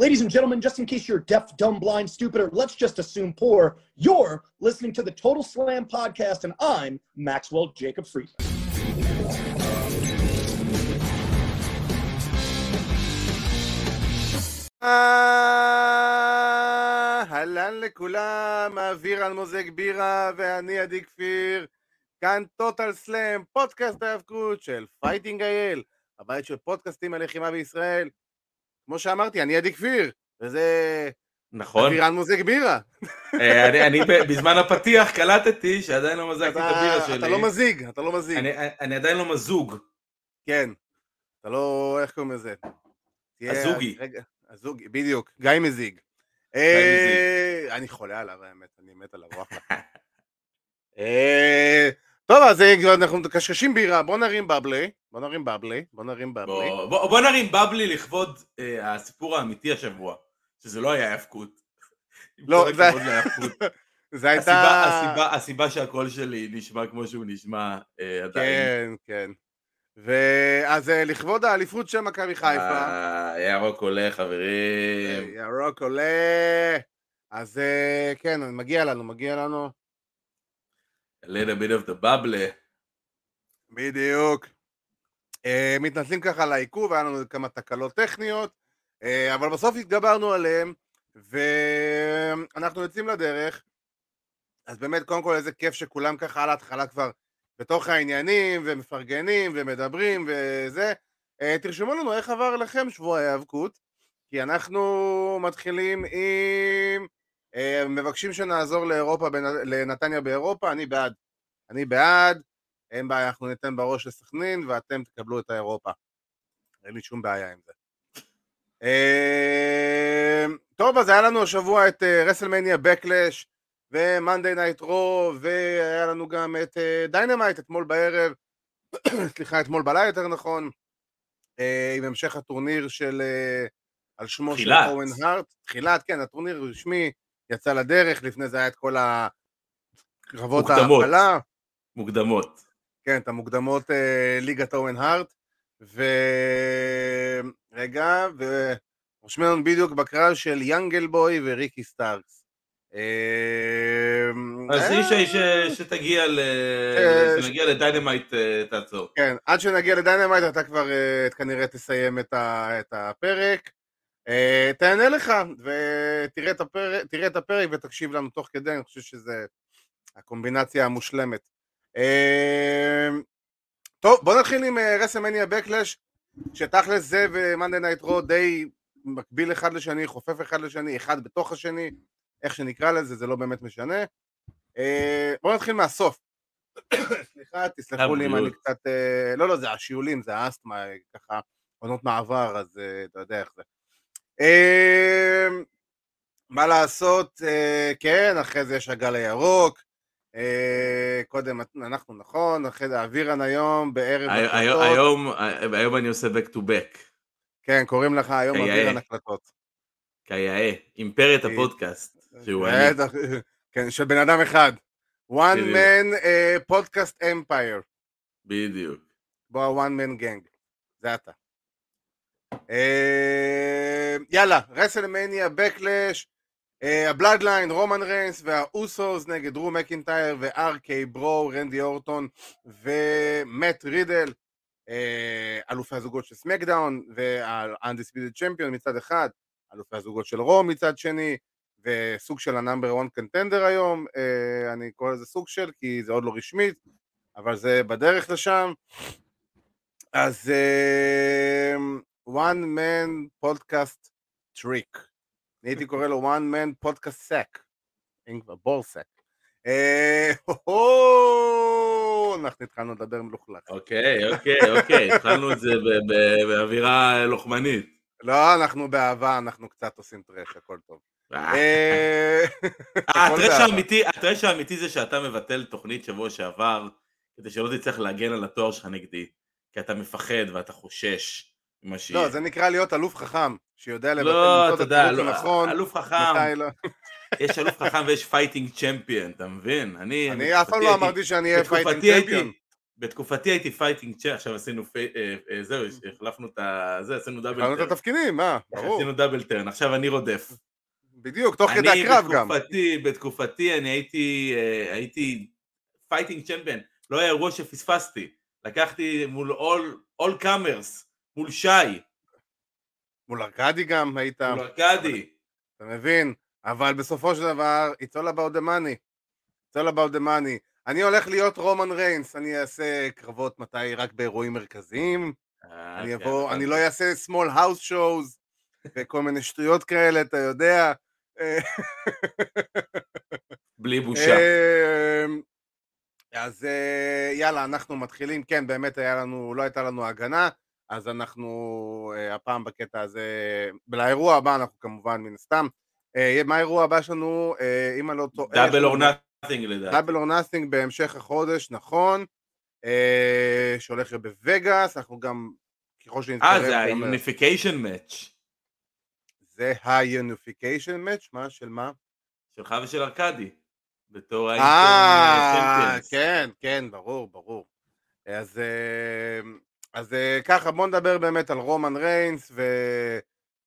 Ladies and gentlemen, just in case you're deaf, dumb, blind, stupid, or let's just assume poor, you're listening to the Total Slam podcast, and I'm Maxwell Jacob Friedman. אהלן לכולם, אוויר אלמוזג בירה ואני עדי כפיר, כאן טוטל סלאם, פודקאסט ההאבקות של פייטינג אייל, הבית של פודקאסטים הלחימה בישראל. כמו שאמרתי, אני עדי כפיר, וזה נכון. אוויר אלמוזג בירה. אה, אני, אני בזמן הפתיח קלטתי שעדיין לא מזגתי את הבירה שלי. אתה לא מזיג, אתה לא מזיג. אני, אני עדיין לא מזוג. כן. אתה לא, איך קוראים לזה? הזוגי. רגע, הזוגי, בדיוק, גיא מזיג. אה, אני חולה עליו האמת, אני מת עליו, אחלה. אה, טוב, אז אנחנו מקשקשים בירה, בוא נרים בבלי, בוא נרים בבלי, בוא נרים בבלי. בוא, בוא, בוא נרים בבלי לכבוד אה, הסיפור האמיתי השבוע, שזה לא היה האבקות. לא, זה-. זה הייתה... הסיבה, הסיבה, הסיבה שהקול שלי נשמע כמו שהוא נשמע אה, עדיין. כן, כן. ואז אה, לכבוד האליפות של מכבי חיפה, אה, ירוק עולה חברים. ירוק עולה, אז אה, כן, מגיע לנו, מגיע לנו. A little bit of the bubble. בדיוק. Uh, מתנצלים ככה על העיכוב, היה לנו כמה תקלות טכניות, uh, אבל בסוף התגברנו עליהם, ואנחנו יוצאים לדרך. אז באמת, קודם כל, איזה כיף שכולם ככה על ההתחלה כבר בתוך העניינים, ומפרגנים, ומדברים, וזה. Uh, תרשמו לנו איך עבר לכם שבוע ההיאבקות, כי אנחנו מתחילים עם... מבקשים שנחזור לאירופה, לנתניה באירופה, אני בעד. אני בעד. אין בעיה, אנחנו ניתן בראש לסכנין ואתם תקבלו את האירופה. אין לי שום בעיה עם זה. אה, טוב, אז היה לנו השבוע את WrestleMania Backlash ו Monday Night Raw והיה לנו גם את Dynamite אתמול בערב, סליחה, אתמול בלילה יותר נכון, אה, עם המשך הטורניר של, אה, על שמו של. אוון הארט, תחילת, כן, הטורניר רשמי יצא לדרך, לפני זה היה את כל הקרבות. ההעפלה. מוקדמות. כן, את המוקדמות אה, ליגת אוון הארט, ו... רגע, ורושמים לנו בדיוק בקרב של Jungle Boy וריקי סטארקס. אה, אז אה, ישי ש- שתגיע ל... אה, שנגיע ל Dynamite אה, תעצור. כן, עד שנגיע ל Dynamite אתה כבר אה, כנראה תסיים את, הפרק. אה, תהנה לך, ותראה את הפרק ותקשיב לנו תוך כדי, אני חושב שזה הקומבינציה המושלמת. אה, טוב, בוא נתחיל עם WrestleMania Backlash, שתכלס זה ו Monday Night Raw די מקביל אחד לשני, חופף אחד לשני, אחד בתוך השני, איך שנקרא לזה, זה לא באמת משנה. אה, בוא נתחיל מהסוף. סליחה, תסלחו לי אם אני. קצת... אה, לא, לא, זה השיעולים, זה האסתמה, אה, ככה, עונות מעבר, אז אה, אתה יודע איך זה. אה, מה לעשות, אה, כן, אחרי זה יש הגל הירוק, אה, קודם אנחנו נכון, אחרי זה אבירן היום, בערב הקלטות, היום היום אני עושה back to back. כן, קוראים לך היום. אבירן הקלטות. כיאה. אימפריית אה, הפודקאסט. שהוא אני. כן, של בן אדם אחד. one man אה, podcast empire. בדיוק. בוא ה one man gang, זה אתה. אה, יאללה, WrestleMania, Backlash, ה Bloodline, רומן ריינס והאוסוס נגד דרו מקינטייר ו RK-Bro, רנדי אורטון ומט רידל, אה, אלופי הזוגות של SmackDown champion מצד אחד, אלופי הזוגות של Raw מצד שני, וסוג של ה number 1 contender היום, אה, אני קורא לזה סוג של, כי זה עוד לא רשמית, אבל זה בדרך לשם. אז אה, one man podcast trick. אני הייתי קורא לו one man podcast sack. אם כבר ball sack. אה, אנחנו התחלנו לדבר מלוכלך. אוקיי, אוקיי, אוקיי. התחלנו את זה באווירה לוחמנית. לא, אנחנו באהבה, אנחנו קצת עושים trash, הכל טוב. אה, אה, הטרש האמיתי זה שאתה מבטל תוכנית שבוע שעבר, כדי שלא תצטרך להגן על התואר שלך נגדי, כי אתה מפחד ואתה חושש ממה שיהיה. לא, זה נקרא להיות אלוף חכם, שיודע לבטל לא, אתה את יודע, לא, הנכון, אלוף חכם, לא. יש אלוף חכם ויש fighting champion, אתה מבין? אני, אני אף פעם לא אמרתי שאני אהיה fighting champion. בתקופתי הייתי fighting champ, עכשיו עשינו, פי... אה, אה, זהו, החלפנו את ה... זה, עשינו double החלנו את turn. התפקידים, מה? ברור. עשינו double turn, עכשיו אני רודף. בדיוק, תוך כדי הקרב גם. אני בתקופתי, בתקופתי אני הייתי, אה, הייתי fighting champion, לא היה אירוע שפספסתי. לקחתי מול all comers, מול שי, מול ארכדי גם היית, מול ארכדי. אתה מבין? אבל בסופו של דבר, it's all about the money. it's all about the money. אני הולך להיות רומן ריינס, אני אעשה קרבות מתי רק באירועים מרכזיים, אה, אני כן, אבוא, אני לא אעשה small house shows וכל מיני שטויות כאלה, אתה יודע. בלי בושה. אמ, אז אה, יאללה, אנחנו מתחילים, כן, באמת היה לנו, לא הייתה לנו הגנה, אז אנחנו אה, הפעם בקטע הזה, לאירוע הבא אנחנו כמובן מן הסתם. אה, מה האירוע הבא שלנו, אה, אם אני לא טועה, Double or Nothing לדעתי. Double or Nothing בהמשך החודש, נכון, שהולך להיות בווגאס, אנחנו גם, ככל שנתקרב, אה, זה ה unification match זה ה unification match, מה, של מה? שלך ושל ארכדי. בתור אה, ה interim כן, כן, ברור, ברור. אז, אז אה, ככה, בוא נדבר באמת על רומן ריינס ו...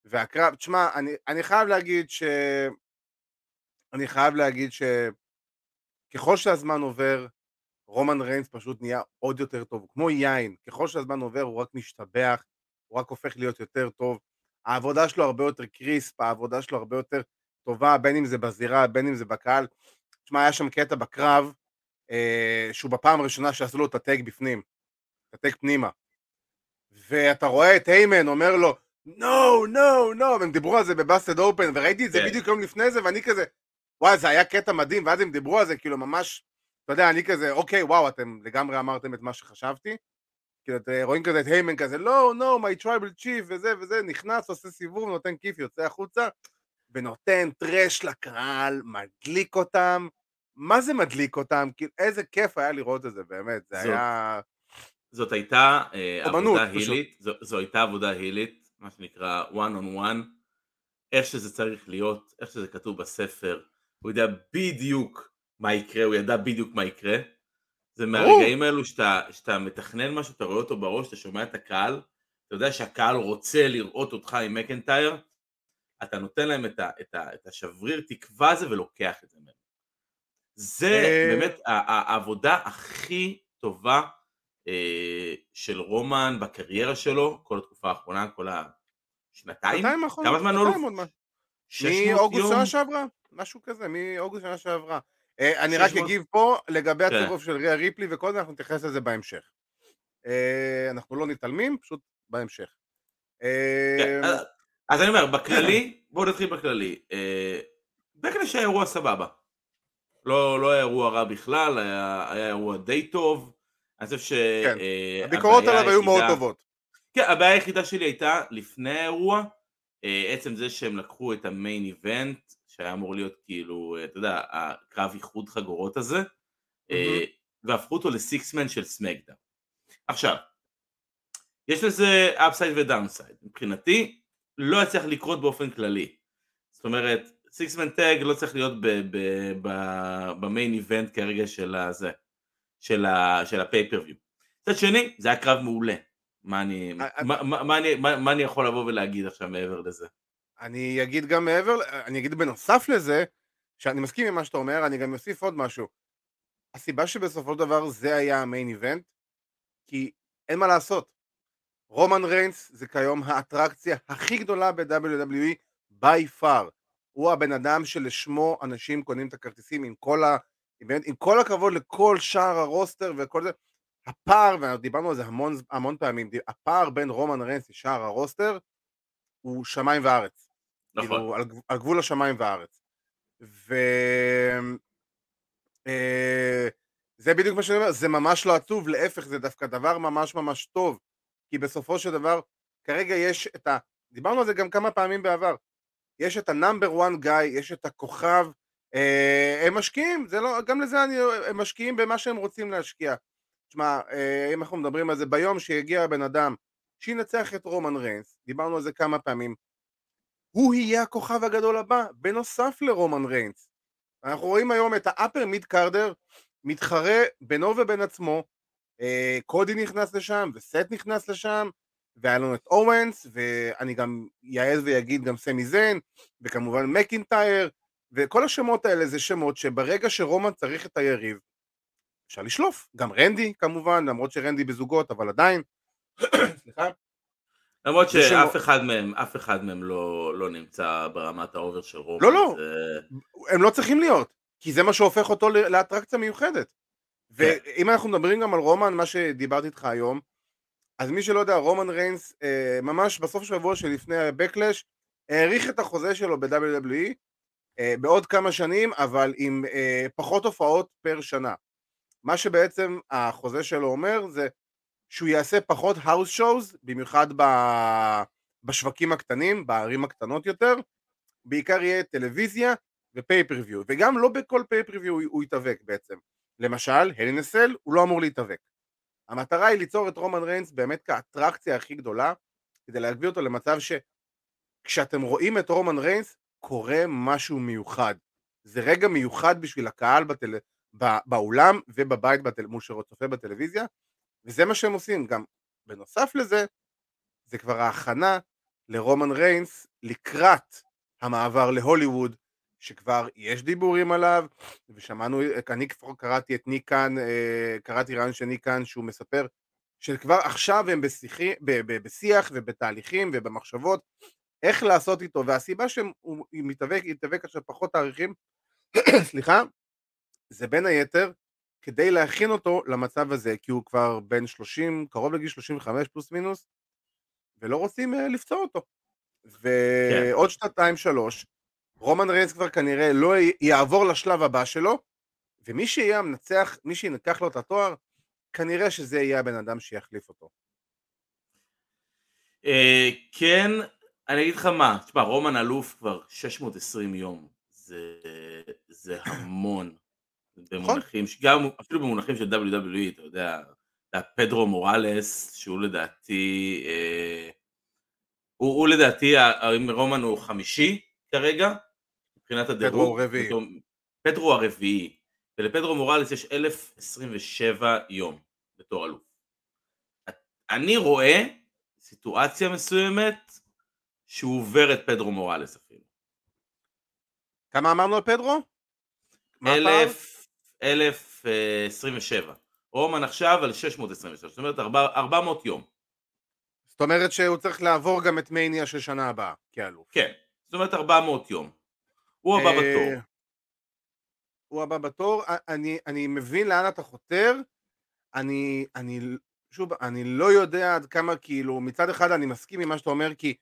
והקרב. תשמע, אני, אני חייב להגיד ש... אני חייב להגיד שככל שהזמן עובר, רומן ריינס פשוט נהיה עוד יותר טוב, כמו יין. ככל שהזמן עובר הוא רק משתבח, הוא רק הופך להיות יותר טוב. העבודה שלו הרבה יותר קריספ, העבודה שלו הרבה יותר טובה, בין אם זה בזירה, בין אם זה בקהל. תשמע, היה שם קטע בקרב, אה, שהוא בפעם הראשונה שעשו לו את הטג בפנים, את הטג פנימה. ואתה רואה את היימן אומר לו, נו, נו, נו, והם דיברו על זה בבאסטד אופן, וראיתי את זה כן. בדיוק יום לפני זה, ואני כזה, וואי, זה היה קטע מדהים, ואז הם דיברו על זה, כאילו ממש, אתה יודע, אני כזה, אוקיי, וואו, אתם לגמרי אמרתם את מה שחשבתי. כאילו, אתם רואים כזה את היימן כזה, לא, נו, my tribal chief, וזה וזה, נכנס, עושה סיבוב, נותן כיף, יוצא החוצה, ונותן טרש לקהל, מדליק אותם. מה זה מדליק אותם? כאילו, איזה כיף היה לראות את זה, באמת, זה זאת- היה... זאת הייתה אה, אומנות, עבודה פשוט. הילית, זו, זו הייתה עבודה הילית, מה שנקרא one on one, איך שזה צריך להיות, איך שזה כתוב בספר, הוא יודע בדיוק מה יקרה, הוא ידע בדיוק מה יקרה. זה מהרגעים האלו שאתה, שאתה מתכנן משהו, אתה רואה אותו בראש, אתה שומע את הקהל, אתה יודע שהקהל רוצה לראות אותך עם מקנטייר, אתה נותן להם את, ה, את, ה, את השבריר תקווה הזה ולוקח את זה מהם. זה אה, באמת העבודה הכי טובה של רומן בקריירה שלו, כל התקופה האחרונה, כל השנתיים? שנתיים האחרונות, כמה זמן 600 מאוגוסט? שנה שעברה, משהו כזה, מאוגוסט שנה שעברה. אה, אני רק 600 אגיב פה לגבי כן. הצירוף של ריה ריפלי, וכל זה אנחנו נתייחס לזה בהמשך. אה, אנחנו לא מתעלמים, פשוט בהמשך. אה, כן, אז- אני אומר, בכללי, בואו נתחיל בכללי. אה, בקלש היה אירוע סבבה. לא לא היה אירוע רע בכלל, היה אירוע די טוב. אני חושב ש... כן, אה, הביקורות עליו היו מאוד טובות. כן, הבעיה היחידה שלי הייתה לפני האירוע, אה, עצם זה שהם לקחו את המיין איבנט, שהיה אמור להיות כאילו, אה, אתה יודע, הקרב איחוד חגורות הזה, והפכו אותו ל six-man של SmackDown. עכשיו, יש לזה upside ו downside. מבחינתי, לא יצליח לקרות באופן כללי. זאת אומרת, six-man tag לא צריך להיות ב main event כרגע של הזה, של ה- של ה pay-per-view. מצד שני, זה היה קרב מעולה. מה אני, מה- מה- מה אני- מה- מה אני יכול לבוא ולהגיד עכשיו מעבר לזה? אני אגיד גם מעבר, אני אגיד בנוסף לזה, שאני מסכים עם מה שאתה אומר, אני גם אוסיף עוד משהו. הסיבה שבסופו של דבר זה היה המיין איבנט, כי אין מה לעשות. רומן ריינס זה כיום האטרקציה הכי גדולה ב-WWE by far. הוא הבן אדם שלשמו אנשים קונים את הכרטיסים עם כל ה... עם כל הכבוד לכל שאר הרוסטר וכל זה. הפער, ודיברנו על זה המון, המון פעמים, הפער בין רומן ריינס לשאר הרוסטר הוא שמיים וארץ. נכון. כאילו, על, על גבול השמיים והארץ. ו... אה, זה בדיוק מה שאני אומר, זה ממש לא עצוב, להפך, זה דווקא דבר ממש ממש טוב. כי בסופו של דבר, כרגע יש את ה... דיברנו על זה גם כמה פעמים בעבר. יש את ה number one guy, יש את הכוכב, הם משקיעים, זה לא, גם לזה אני, הם משקיעים במה שהם רוצים להשקיע. תשמע, אה, אם אנחנו מדברים על זה, ביום שיגיע הבן אדם שינצח את רומן ריינס, דיברנו על זה כמה פעמים, הוא יהיה הכוכב הגדול הבא, בנוסף לרומן ריינס. אנחנו רואים היום את ה upper mid carder מתחרה בינו ובין עצמו אה, קודי נכנס לשם, וסת' נכנס לשם, והיה לנו את אוונס, ואני גם יעז ויגיד גם סמי זיין, וכמובן מקינטייר, וכל השמות האלה זה שמות שברגע שרומן צריך את היריב, אפשר לשלוף. גם רנדי כמובן, למרות שרנדי בזוגות, אבל עדיין. סליחה. למרות שאף שמות- אחד מהם, אף אחד מהם לא, לא נמצא ברמת ה over של רומן. לא, לא. זה... הם לא צריכים להיות, כי זה מה שהופך אותו לאטרקציה מיוחדת. כן. ואם אנחנו מדברים גם על רומן, מה שדיברתי איתך היום, אז מי שלא יודע, רומן ריינס, אה, ממש בסוף שבוע שלפני ה Backlash, האריך את החוזה שלו ב WWE בעוד כמה שנים, אבל עם אה, פחות הופעות פר שנה. מה שבעצם החוזה שלו אומר זה שהוא יעשה פחות האוס שואוז, במיוחד ב- בשווקים הקטנים, בערים הקטנות יותר, בעיקר יהיה טלוויזיה ו pay-per-view, וגם לא בכל pay-per-view הוא, הוא יתאבק בעצם. למשל, Hell in a Cell הוא לא אמור להתאבק. המטרה היא ליצור את רומן ריינס באמת כאטרקציה הכי גדולה, כדי להביא אותו למצב שכשאתם רואים את רומן ריינס, קורה משהו מיוחד. זה רגע מיוחד בשביל הקהל בטל... בא... באולם ובבית בטל... מול שצופה בטלוויזיה, וזה מה שהם עושים. גם בנוסף לזה, זה כבר ההכנה לרומן ריינס לקראת המעבר להוליווד, שכבר יש דיבורים עליו, ושמענו, אני כבר קראתי את ניקן, אה, קראתי רעיון של ניקן שהוא מספר שכבר עכשיו הם בשיחי, ב, ב, בשיח ובתהליכים ובמחשבות איך לעשות איתו, והסיבה שהוא מתאבק, יתאבק עכשיו פחות תאריכים, סליחה, זה בין היתר כדי להכין אותו למצב הזה, כי הוא כבר בן 30, קרוב לגיל 35 פלוס מינוס, ולא רוצים אה, לפצוע אותו. ועוד שנתיים שלוש, רומן ריינס כבר כנראה לא י- יעבור לשלב הבא שלו, ומי שיהיה המנצח, מי שינקח לו את התואר, כנראה שזה יהיה הבן אדם שיחליף אותו. אה, כן, אני אגיד לך מה, תשמע, רומן אלוף כבר 620 יום, זה, זה המון. במונחים, ש- גם אפילו במונחים של WWE, אתה יודע, פדרו מוראלס, שהוא לדעתי, אה, הוא, הוא לדעתי, רומן הוא חמישי כרגע, מבחינת הדירוג. פדרו הוא רביעי. בתור- פדרו הרביעי, ולפדרו מוראלס יש 1027 יום בתור אלוף. אני רואה סיטואציה מסוימת שהוא עובר את פדרו מוראלס אפילו. כמה אמרנו על פדרו? אלף, אלף אה, עשרים ושבע. רומן עכשיו על 627, זאת אומרת ארבע- 400 יום. זאת אומרת שהוא צריך לעבור גם את מניה של שנה הבאה, כאלוף. כן, זאת אומרת 400 יום. הוא הבא אה, בתור. הוא הבא בתור, אני, אני מבין לאן אתה חותר, אני, אני, שוב, אני לא יודע עד כמה, כאילו, מצד אחד אני מסכים עם מה שאתה אומר, כי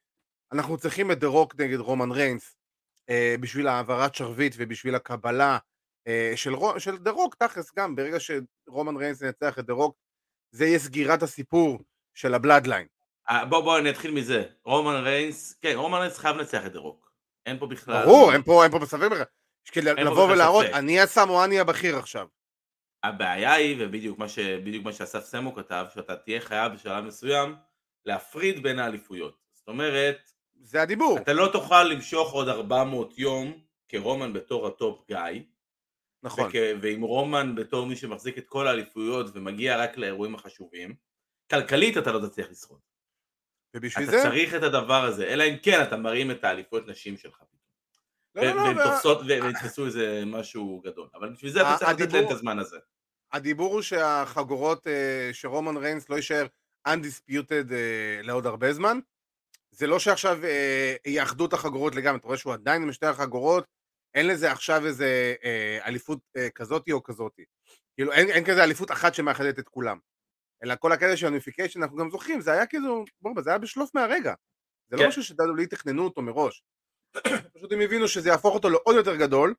אנחנו צריכים את דה רוק נגד רומן ריינס, אה, בשביל העברת שרביט ובשביל הקבלה אה, של, דה רוק, תכלס גם, ברגע שרומן ריינס ינצח את דה רוק, זה יהיה סגירת הסיפור של ה Bloodline. אה, בוא בוא אני אתחיל מזה. רומן ריינס, כן, רומן ריינס חייב לנצח את דה רוק. אין פה בכלל... ברור, אין פה, אין פה בספק בכלל. כדי לבוא ולהראות. אני הסמואני הבכיר עכשיו. הבעיה היא, ובדיוק מה, ש... מה שאסף סמו כתב, שאתה תהיה חייב בשלב מסוים להפריד בין האליפויות. זאת אומרת, זה הדיבור. אתה לא תוכל למשוך עוד 400 יום כרומן בתור ה top guy, נכון. וכ... ועם רומן בתור מי שמחזיק את כל האליפויות ומגיע רק לאירועים החשובים, כלכלית אתה לא תצליח לשרוד. ובשביל אתה זה... צריך את הדבר הזה, אלא אם כן אתה מרים את האליפויות נשים שלך. לא, לא, לא, והן לא, תופסות והן יתפסו איזה משהו גדול, אבל בשביל זה אתה צריך לתת להם את הזמן הזה. הדיבור הוא שהחגורות, אה, שרומן ריינס לא יישאר undisputed אה, לעוד הרבה זמן. זה לא שעכשיו אה, יאחדו את החגורות לגמרי, אתה רואה שהוא עדיין עם שתי החגורות, אין לזה עכשיו איזה אה, אליפות אה, כזאתי או כזאתי. כאילו אין, אין כזה אליפות אחת שמאחדת את כולם. אלא כל הקטע של הניפיקיישן, אנחנו גם זוכרים, זה היה כאילו, בוא, זה היה בשלוף מהרגע. זה כן. לא משהו שדאדולי תכננו אותו מראש. פשוט הם הבינו שזה יהפוך אותו לעוד יותר גדול,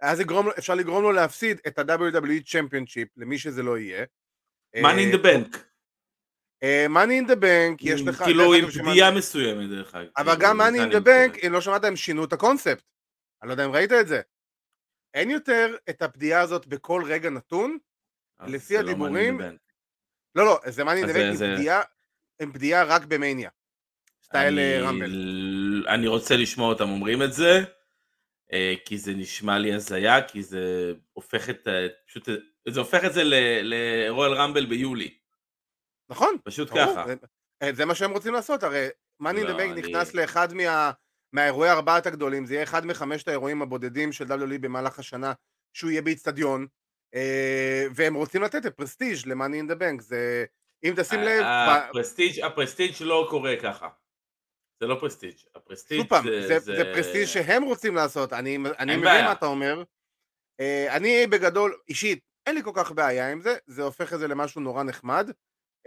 אז יגרום, אפשר לגרום לו להפסיד את ה-WWE Championship למי שזה לא יהיה. money in the bank. אה, money in the bank, יש לך... כאילו עם פדיעה מסוימת דרך אגב. אבל כאילו, גם זה money אני in the מתכוון. bank, אם לא שמעת, הם שינו את הקונספט. אני לא יודע אם ראית את זה. אין יותר את הפדיעה הזאת בכל רגע נתון. אז לפי לא הדיבורים. לא, לא, זה the זה- bank, זה- עם פדיעה- פדיעה רק במניה. סטייל אה, רמבל. אני רוצה לשמוע אותם אומרים את זה, אה, כי זה נשמע לי הזיה, כי זה הופך את, פשוט זה הופך את זה לרואל רמבל ביולי. נכון. פשוט ברור, ככה. זה- זה מה שהם רוצים לעשות, הרי מאני לא, דה בנק אני- נכנס לאחד מה- מהאירועי ארבעת הגדולים, זה יהיה אחד מחמשת האירועים הבודדים של WWE במהלך השנה, שהוא יהיה באיצטדיון, אה, והם רוצים לתת את ה prestige ל Money in the Bank, זה... אם תשים לב, אה, ה prestige ה prestige לא קורה ככה. זה לא prestige. ה prestige שוב פעם, זה, זה prestige שהם רוצים לעשות, אני, אני מבין בעיה. מה אתה אומר. אה, אני בגדול, אישית, אין לי כל כך בעיה עם זה, זה הופך את זה למשהו נורא נחמד.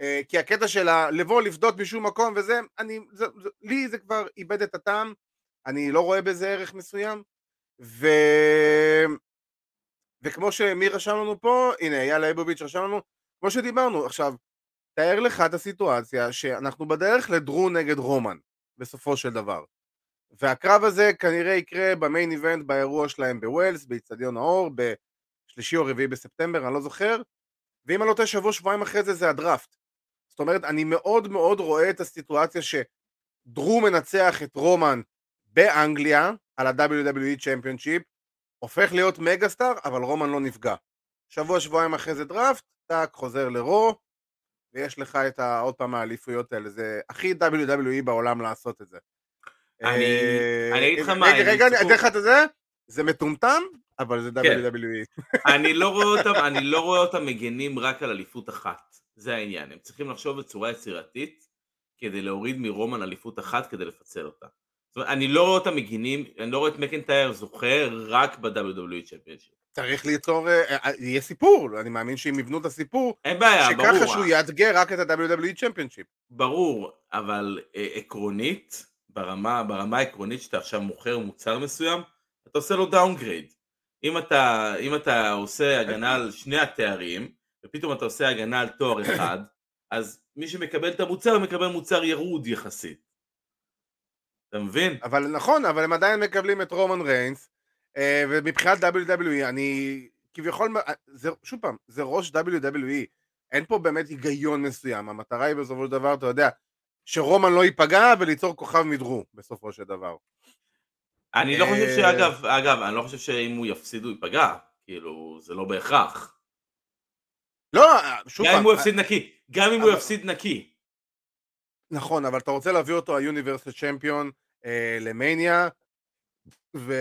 אה, כי הקטע של לבוא לפדות משום מקום וזה, אני, זה, זה, לי זה כבר איבד את הטעם, אני לא רואה בזה ערך מסוים. ו... וכמו שמי רשם לנו פה, הנה אייל ליבוביץ' רשם לנו, כמו שדיברנו, עכשיו, תאר לך את הסיטואציה שאנחנו בדרך לדרו נגד רומן, בסופו של דבר. והקרב הזה כנראה יקרה במיין איבנט באירוע שלהם בווילס, באיצטדיון האור, בשלישי או רביעי בספטמבר, אני לא זוכר, ואם אני לא טועה שבוע שבועיים אחרי זה זה הדראפט. זאת אומרת, אני מאוד מאוד רואה את הסיטואציה שדרו מנצח את רומן באנגליה, על ה-WWE Championship, הופך להיות מגה סטאר, אבל רומן לא נפגע. שבוע שבועיים אחרי זה דראפט, טאק, חוזר לרו, ויש לך את ה- עוד פעם האליפויות האלה, זה הכי WWE בעולם לעשות את זה. אני- אה, אגיד לך רגע, מה, רגע, רגע, אני אתן לך את זה, זה מטומטם, אבל זה כן. WWE. לא אני לא רואה אותם מגנים רק על אליפות אחת. זה העניין. הם צריכים לחשוב בצורה יצירתית כדי להוריד מרומן אליפות אחת כדי לפצל אותה. זאת אומרת, אני לא רואה אותם מגינים, אני לא רואה את מקנטייר זוכה רק ב-WWE Championship. צריך ליצור, אה, אה, יהיה סיפור, אני מאמין שהם יבנו את הסיפור, אין בעיה, שככה ברור. שהוא יאתגר רק את ה-WWE Championship. ברור, אבל אה, עקרונית, ברמה, ברמה העקרונית שאתה עכשיו מוכר מוצר מסוים, אתה עושה לו downgrade. אם אתה, אם אתה עושה הגנה על שני התארים, ופתאום אתה עושה הגנה על תואר אחד, אז מי שמקבל את המוצר מקבל מוצר ירוד יחסית. אתה מבין? אבל נכון, אבל הם עדיין מקבלים את רומן ריינס, אה, ומבחינת WWE, אני כביכול, זה, שוב פעם, זה ראש WWE, אין פה באמת היגיון מסוים, המטרה היא בסופו של דבר, אתה יודע, שרומן לא ייפגע וליצור כוכב מדרו, בסופו של דבר. אני לא חושב אה, שאגב, אגב, אני לא חושב שאם הוא יפסיד הוא ייפגע, כאילו, זה לא בהכרח. לא, אה, שוב גם אם הוא אה, יפסיד נקי, גם אם הוא יפסיד נקי. נכון, אבל אתה רוצה להביא אותו היוניברסל צ'מפיון אה, למניה, ו...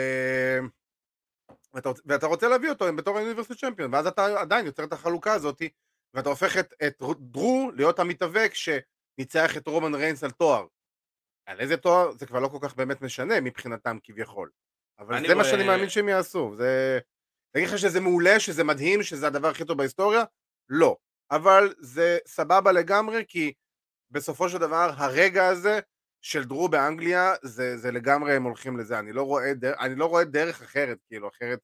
ואתה, ואתה רוצה להביא אותו בתור היוניברסל צ'מפיון, ואז אתה עדיין יוצר את החלוקה הזאת, ואתה הופך את, את דרו להיות המתאבק שניצח את רומן ריינס על תואר. על איזה תואר זה כבר לא כל כך באמת משנה מבחינתם כביכול. אבל אני זה מה רואה- שאני מאמין שהם יעשו. זה... להגיד לך שזה מעולה, שזה מדהים, שזה הדבר הכי טוב בהיסטוריה? לא. אבל זה סבבה לגמרי, כי בסופו של דבר הרגע הזה של דרו באנגליה זה, זה לגמרי הם הולכים לזה, אני לא רואה, דר, אני לא רואה דרך אחרת, כאילו אחרת,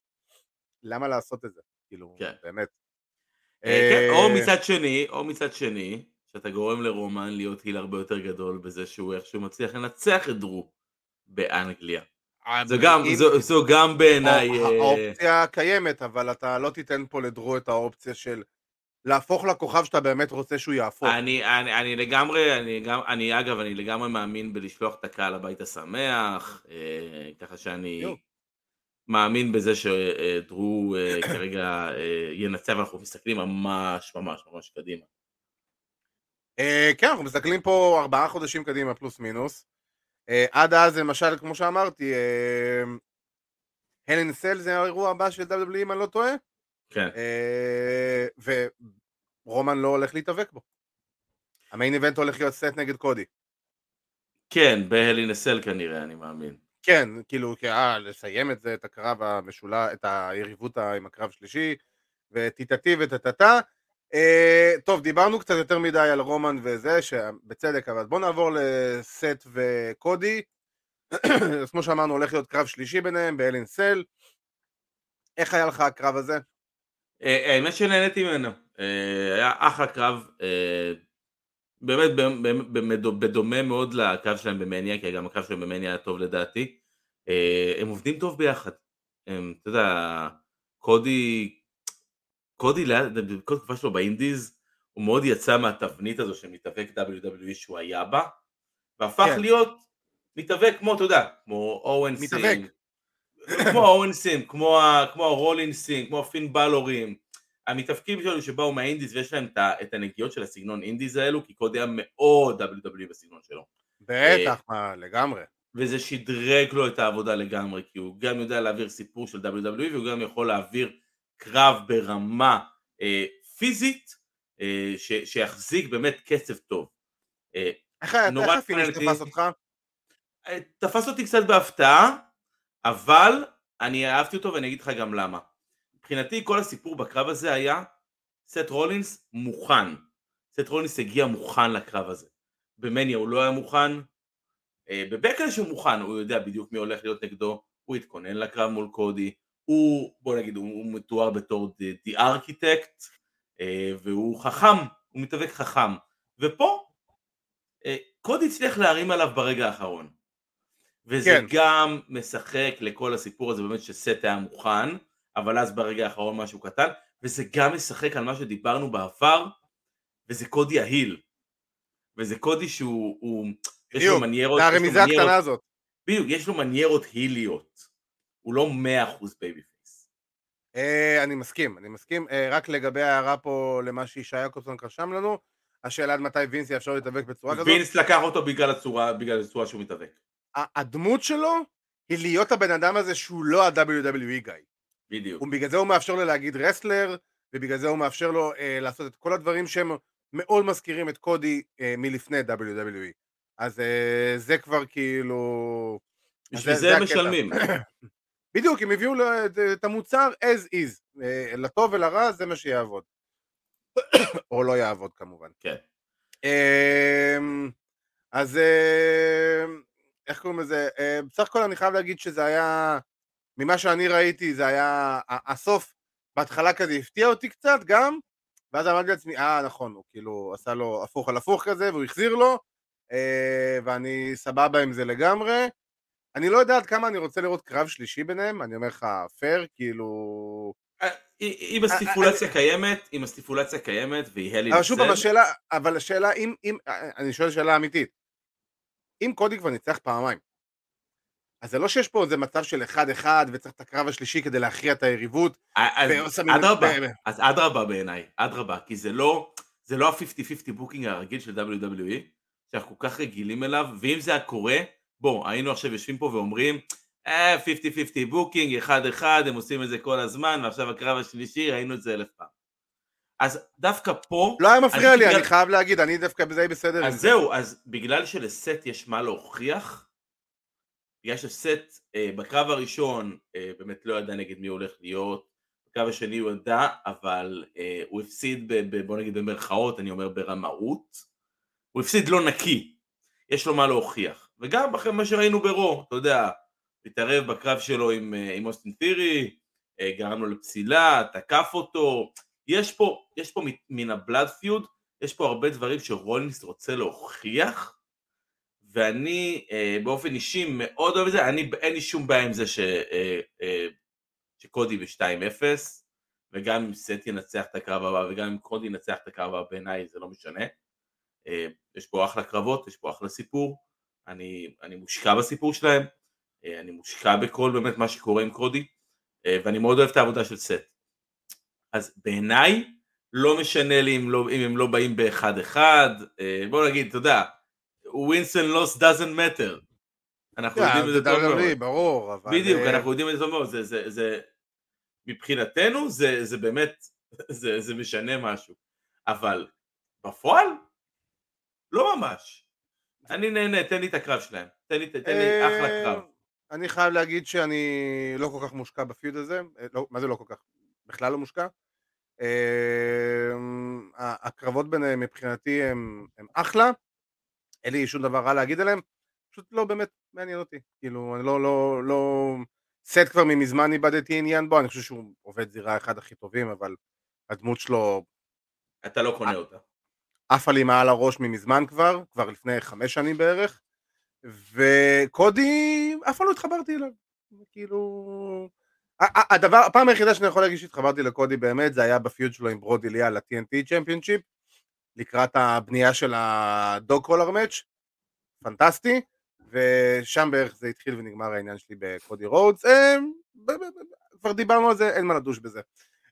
למה לעשות את זה? כאילו, כן. באמת. אה, כן, אה, או מצד שני, או מצד שני, שאתה גורם לרומן להיות היל הרבה יותר גדול בזה שהוא איכשהו מצליח לנצח את דרו באנגליה. זו גם, זו, זו גם בעיניי... הא- אה, האופציה קיימת, אבל אתה לא תיתן פה לדרו את האופציה של להפוך לכוכב שאתה באמת רוצה שהוא יהפוך. אני, אני, אני לגמרי, אני, גם, אני אגב, אני לגמרי מאמין בלשלוח את הקהל הביתה שמח, אה, ככה שאני יו. מאמין בזה שדרו אה, כרגע אה, ינצח, ואנחנו מסתכלים ממש ממש ממש קדימה. אה, כן, אנחנו מסתכלים פה ארבעה חודשים קדימה, פלוס מינוס. אה, עד אז, למשל, כמו שאמרתי, הלן סל זה האירוע הבא של WWE, אם אני לא טועה, כן. אה, ורומן לא הולך להתאבק בו. המיין איבנט הולך להיות סט נגד קודי. כן, בהלינסל כנראה, אני מאמין. כן, כאילו, אה, לסיים את זה, את הקרב המשולש, את היריבות עם הקרב שלישי, וטיטטי וטטטה. אה, טוב, דיברנו קצת יותר מדי על רומן וזה, שבצדק, אבל בואו נעבור לסט וקודי. אז כמו שאמרנו, הולך להיות קרב שלישי ביניהם, באלין סל. איך היה לך הקרב הזה? אה, האמת שנהניתי ממנו, אה, היה אחלה קרב, אה, באמת בדומה מאוד לקרב שלהם במניה, כי גם הקרב שלהם במניה היה טוב לדעתי, אה, הם עובדים טוב ביחד, אתה יודע, קודי, קודי, בכל תקופה שלו באינדיז, הוא מאוד יצא מהתבנית הזו של מתאבק WWE שהוא היה בה, והפך כן. להיות מתאבק כמו, אתה יודע, כמו אורן מתאבק. כמו האורנסים, כמו, ה- כמו הרולינסים, כמו הפין בלורים. המתאבקים שלו שבאו מהאינדיז ויש להם את הנגיעות של הסגנון אינדיז האלו, כי קודי היה מאוד WWE בסגנון שלו. בטח, מה, לגמרי. וזה שדרג לו את העבודה לגמרי, כי הוא גם יודע להעביר סיפור של WWE והוא גם יכול להעביר קרב ברמה אה, פיזית אה, ש, שיחזיק באמת קצב טוב. אה, איך ה finish תפס אותך? אה, תפס אותי קצת בהפתעה, אבל אני אהבתי אותו ואני אגיד לך גם למה. מבחינתי כל הסיפור בקרב הזה היה סט רולינס מוכן. סט רולינס הגיע מוכן לקרב הזה. במניה הוא לא היה מוכן, אה, בבקלש הוא מוכן, הוא יודע בדיוק מי הולך להיות נגדו, הוא התכונן לקרב מול קודי, הוא, בוא נגיד, הוא מתואר בתור The Architect, אה, והוא חכם, הוא מתאבק חכם. ופה, אה, קודי הצליח להרים עליו ברגע האחרון. וזה כן. גם משחק לכל הסיפור הזה באמת שסט היה מוכן, אבל אז ברגע האחרון משהו קטן, וזה גם משחק על מה שדיברנו בעבר, וזה קודי ה heel. וזה קודי שהוא, הוא, יש לו מניירות, זה הרמיזה הקטנה הזאת. בדיוק, יש לו מניירות heel יות. הוא לא מאה אחוז babyface. אה, אני מסכים, אני מסכים. אה, רק לגבי ההערה פה למה שישי יעקובסון רשם לנו, השאלה עד מתי וינס יאפשר להתאבק בצורה כזאת. וינס לקח אותו בגלל הצורה, בגלל הצורה שהוא מתאבק. הדמות שלו היא להיות הבן אדם הזה שהוא לא ה-WWE guy. בדיוק. ובגלל זה הוא מאפשר לו להגיד רסלר, ובגלל זה הוא מאפשר לו אה, לעשות את כל הדברים שהם מאוד מזכירים את קודי אה, מלפני WWE. אז אה, זה כבר כאילו... בשביל זה, הם משלמים. בדיוק, הם הביאו את המוצר as is, אה, לטוב ולרע זה מה שיעבוד. או לא יעבוד כמובן. כן. אמ, אז אה, איך קוראים לזה? אה, בסך הכל אני חייב להגיד שזה היה, ממה שאני ראיתי זה היה, הסוף בהתחלה כזה הפתיע אותי קצת גם, ואז אמרתי לעצמי, אה נכון, הוא כאילו עשה לו הפוך על הפוך כזה והוא החזיר לו, אה, ואני סבבה עם זה לגמרי. אני לא יודע עד כמה אני רוצה לראות קרב שלישי ביניהם, אני אומר לך, פייר, כאילו... אה, אם הסטיפולציה קיימת, אם הסטיפולציה קיימת והיא הלי אבל שוב, השאלה, אבל השאלה, אם, אם, אני שואל שאלה אמיתית, אם קודי כבר ניצח פעמיים, אז זה לא שיש פה איזה מצב של אחד אחד וצריך את הקרב השלישי כדי להכריע את היריבות. אז אדרבה, אז אדרבה בעיניי, אדרבה, כי זה לא, זה לא ה-50-50 booking הרגיל של WWE, שאנחנו כל כך רגילים אליו, ואם זה היה קורה, בוא, היינו עכשיו יושבים פה ואומרים, אה, 50-50 booking, אחד אחד, הם עושים את זה כל הזמן, ועכשיו הקרב השלישי, ראינו את זה אלף פעם. אז דווקא פה... לא היה מפריע לי, בגלל... אני חייב להגיד, אני דווקא בזה בסדר. אז זהו, אז בגלל שלסט יש מה להוכיח, בגלל שסט אה, בקרב הראשון אה, באמת לא ידע נגד מי הוא הולך להיות, בקרב השני הוא ידע, אבל אה, הוא הפסיד, ב, ב, בוא נגיד במרכאות, אני אומר ברמאות, הוא הפסיד לא נקי, יש לו מה להוכיח. וגם אחרי מה שראינו ברו, אתה יודע, התערב בקרב שלו עם, אה, עם אוסטין פירי, אה, גרם לו לפסילה, תקף אותו, יש פה, יש פה מן הבלאד פיוד, יש פה הרבה דברים שרולינס רוצה להוכיח, ואני אה, באופן אישי מאוד אוהב את זה, אני, אין לי שום בעיה עם זה ש, אה, אה, שקודי ב-2-0, וגם אם סט ינצח את הקרב הבא, וגם אם קודי ינצח את הקרב הבא, בעיניי זה לא משנה. אה, יש פה אחלה קרבות, יש פה אחלה סיפור, אני, אני מושקע בסיפור שלהם, אה, אני מושקע בכל באמת מה שקורה עם קודי, אה, ואני מאוד אוהב את העבודה של סט. אז בעיניי, לא משנה לי אם, לא, אם הם לא באים באחד אחד, אה, בוא נגיד, אתה יודע, wins and loss doesn't matter. אנחנו יודעים את זה טוב מאוד. ברור, אבל... בדיוק, אנחנו יודעים את זה טוב מאוד, זה, זה, זה, מבחינתנו זה, זה באמת, זה, זה משנה משהו. אבל בפועל, לא ממש. אני נהנה, תן לי את הקרב שלהם. תן לי, תן לי אחלה קרב. אני חייב להגיד שאני לא כל כך מושקע בפיוד הזה. לא, מה זה לא כל כך? בכלל לא מושקע. הקרבות ביניהם מבחינתי הם, הם אחלה. אין לי שום דבר רע להגיד עליהם, פשוט לא באמת מעניין אותי, כאילו, אני לא, לא, לא, סט כבר ממזמן איבדתי עניין בו, אני חושב שהוא עובד זירה אחד הכי טובים, אבל הדמות שלו... אתה לא קונה אותה. עפה לי מעל הראש ממזמן כבר, כבר לפני חמש שנים בערך, וקודי, אף פעם לא התחברתי אליו, כאילו... הדבר, הפעם היחידה שאני יכול להגיד שהתחברתי לקודי באמת, זה היה ב feud שלו עם ברודי לי ל-TNT Championship, לקראת הבנייה של ה dog collar match, פנטסטי, ושם בערך זה התחיל ונגמר העניין שלי בקודי רודס, אה, כבר דיברנו על זה, אין מה לדוש בזה.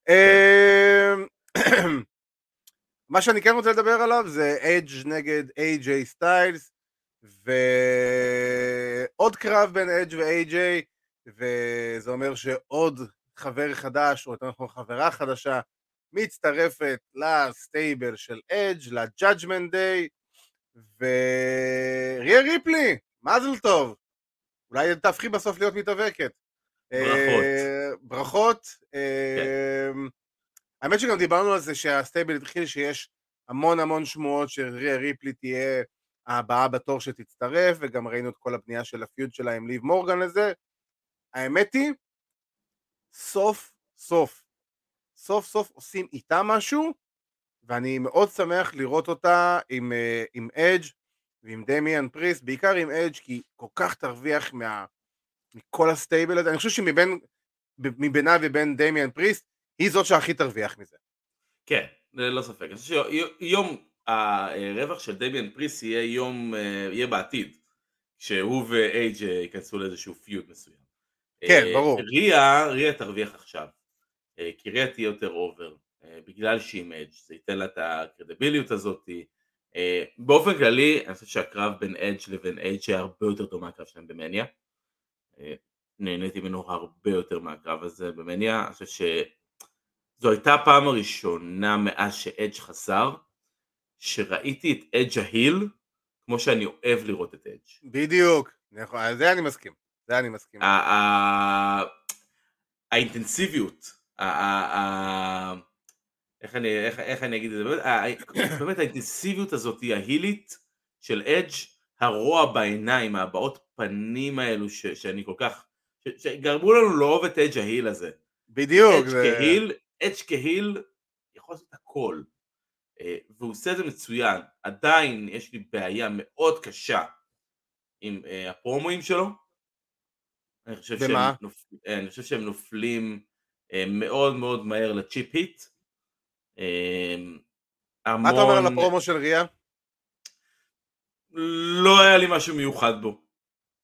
אמ, מה שאני כן רוצה לדבר עליו זה אדג' נגד איי-ג'יי סטיילס ועוד קרב בין אדג' ואיי-ג'יי וזה אומר שעוד חבר חדש או יותר נכון חברה חדשה מצטרפת ל stable של אדג' ל Judgment Day וריה ריפלי, מזל טוב אולי תהפכי בסוף להיות מתאבקת ברכות. אה, ברכות. אה, האמת שגם דיברנו על זה שהסטייבל התחיל שיש המון המון שמועות שריה ריפלי תהיה הבאה בתור שתצטרף, וגם ראינו את כל הבנייה של הפיוד שלה עם ליב מורגן לזה. האמת היא, סוף סוף, סוף סוף עושים איתה משהו, ואני מאוד שמח לראות אותה עם, אה, עם אדג' ועם דמיאן פריסט, בעיקר עם אדג' כי כל כך תרוויח מה, מכל ה stable הזה, אני חושב שמבין מבינה ובין דמיאן פריסט, היא זאת שהכי תרוויח מזה. כן, ללא ספק. אני חושב שיום הרווח של דמיאן פריסט יהיה יום, אה, יהיה בעתיד, שהוא ואדג' ייכנסו לאיזשהו feud מסוים. כן, אה, ברור. ריה, ריה תרוויח עכשיו, אה, כי ריה תהיה יותר over, בגלל שהיא אדג', זה ייתן לה את ה credibility הזאת. באופן כללי, אני חושב שהקרב בין אדג' לבין אייג' היה הרבה יותר טוב מהקרב שלהם במניה. נהניתי ממנו הרבה יותר מהקרב הזה במניה, אני חושב שזו הייתה הפעם הראשונה מאז שאדג' חזר, שראיתי את אדג' ההיל כמו שאני אוהב לראות את אדג'. בדיוק, נכון, על זה אני מסכים, זה אני מסכים. האינטנסיביות, איך אני, איך, איך אני אגיד את זה, באמת, האינטנסיביות הזאת היא ההילית של אדג', הרוע בעיניים, הבעות פנים האלו ש, שאני כל כך, ש, שגרמו לנו לאהוב את אדג' ההיל הזה. בדיוק, אדג' זה... כהיל, אדג' כהיל יכול לעשות הכל. אה, והוא עושה את זה מצוין. עדיין יש לי בעיה מאוד קשה עם אה, הפרומואים שלו. אני חושב שהם? נופ... אה, אני חושב שהם נופלים אה, מאוד מאוד מהר לצ'יפ היט. אה, מה אתה אומר על המון- הפרומו של ריה? לא היה לי משהו מיוחד בו.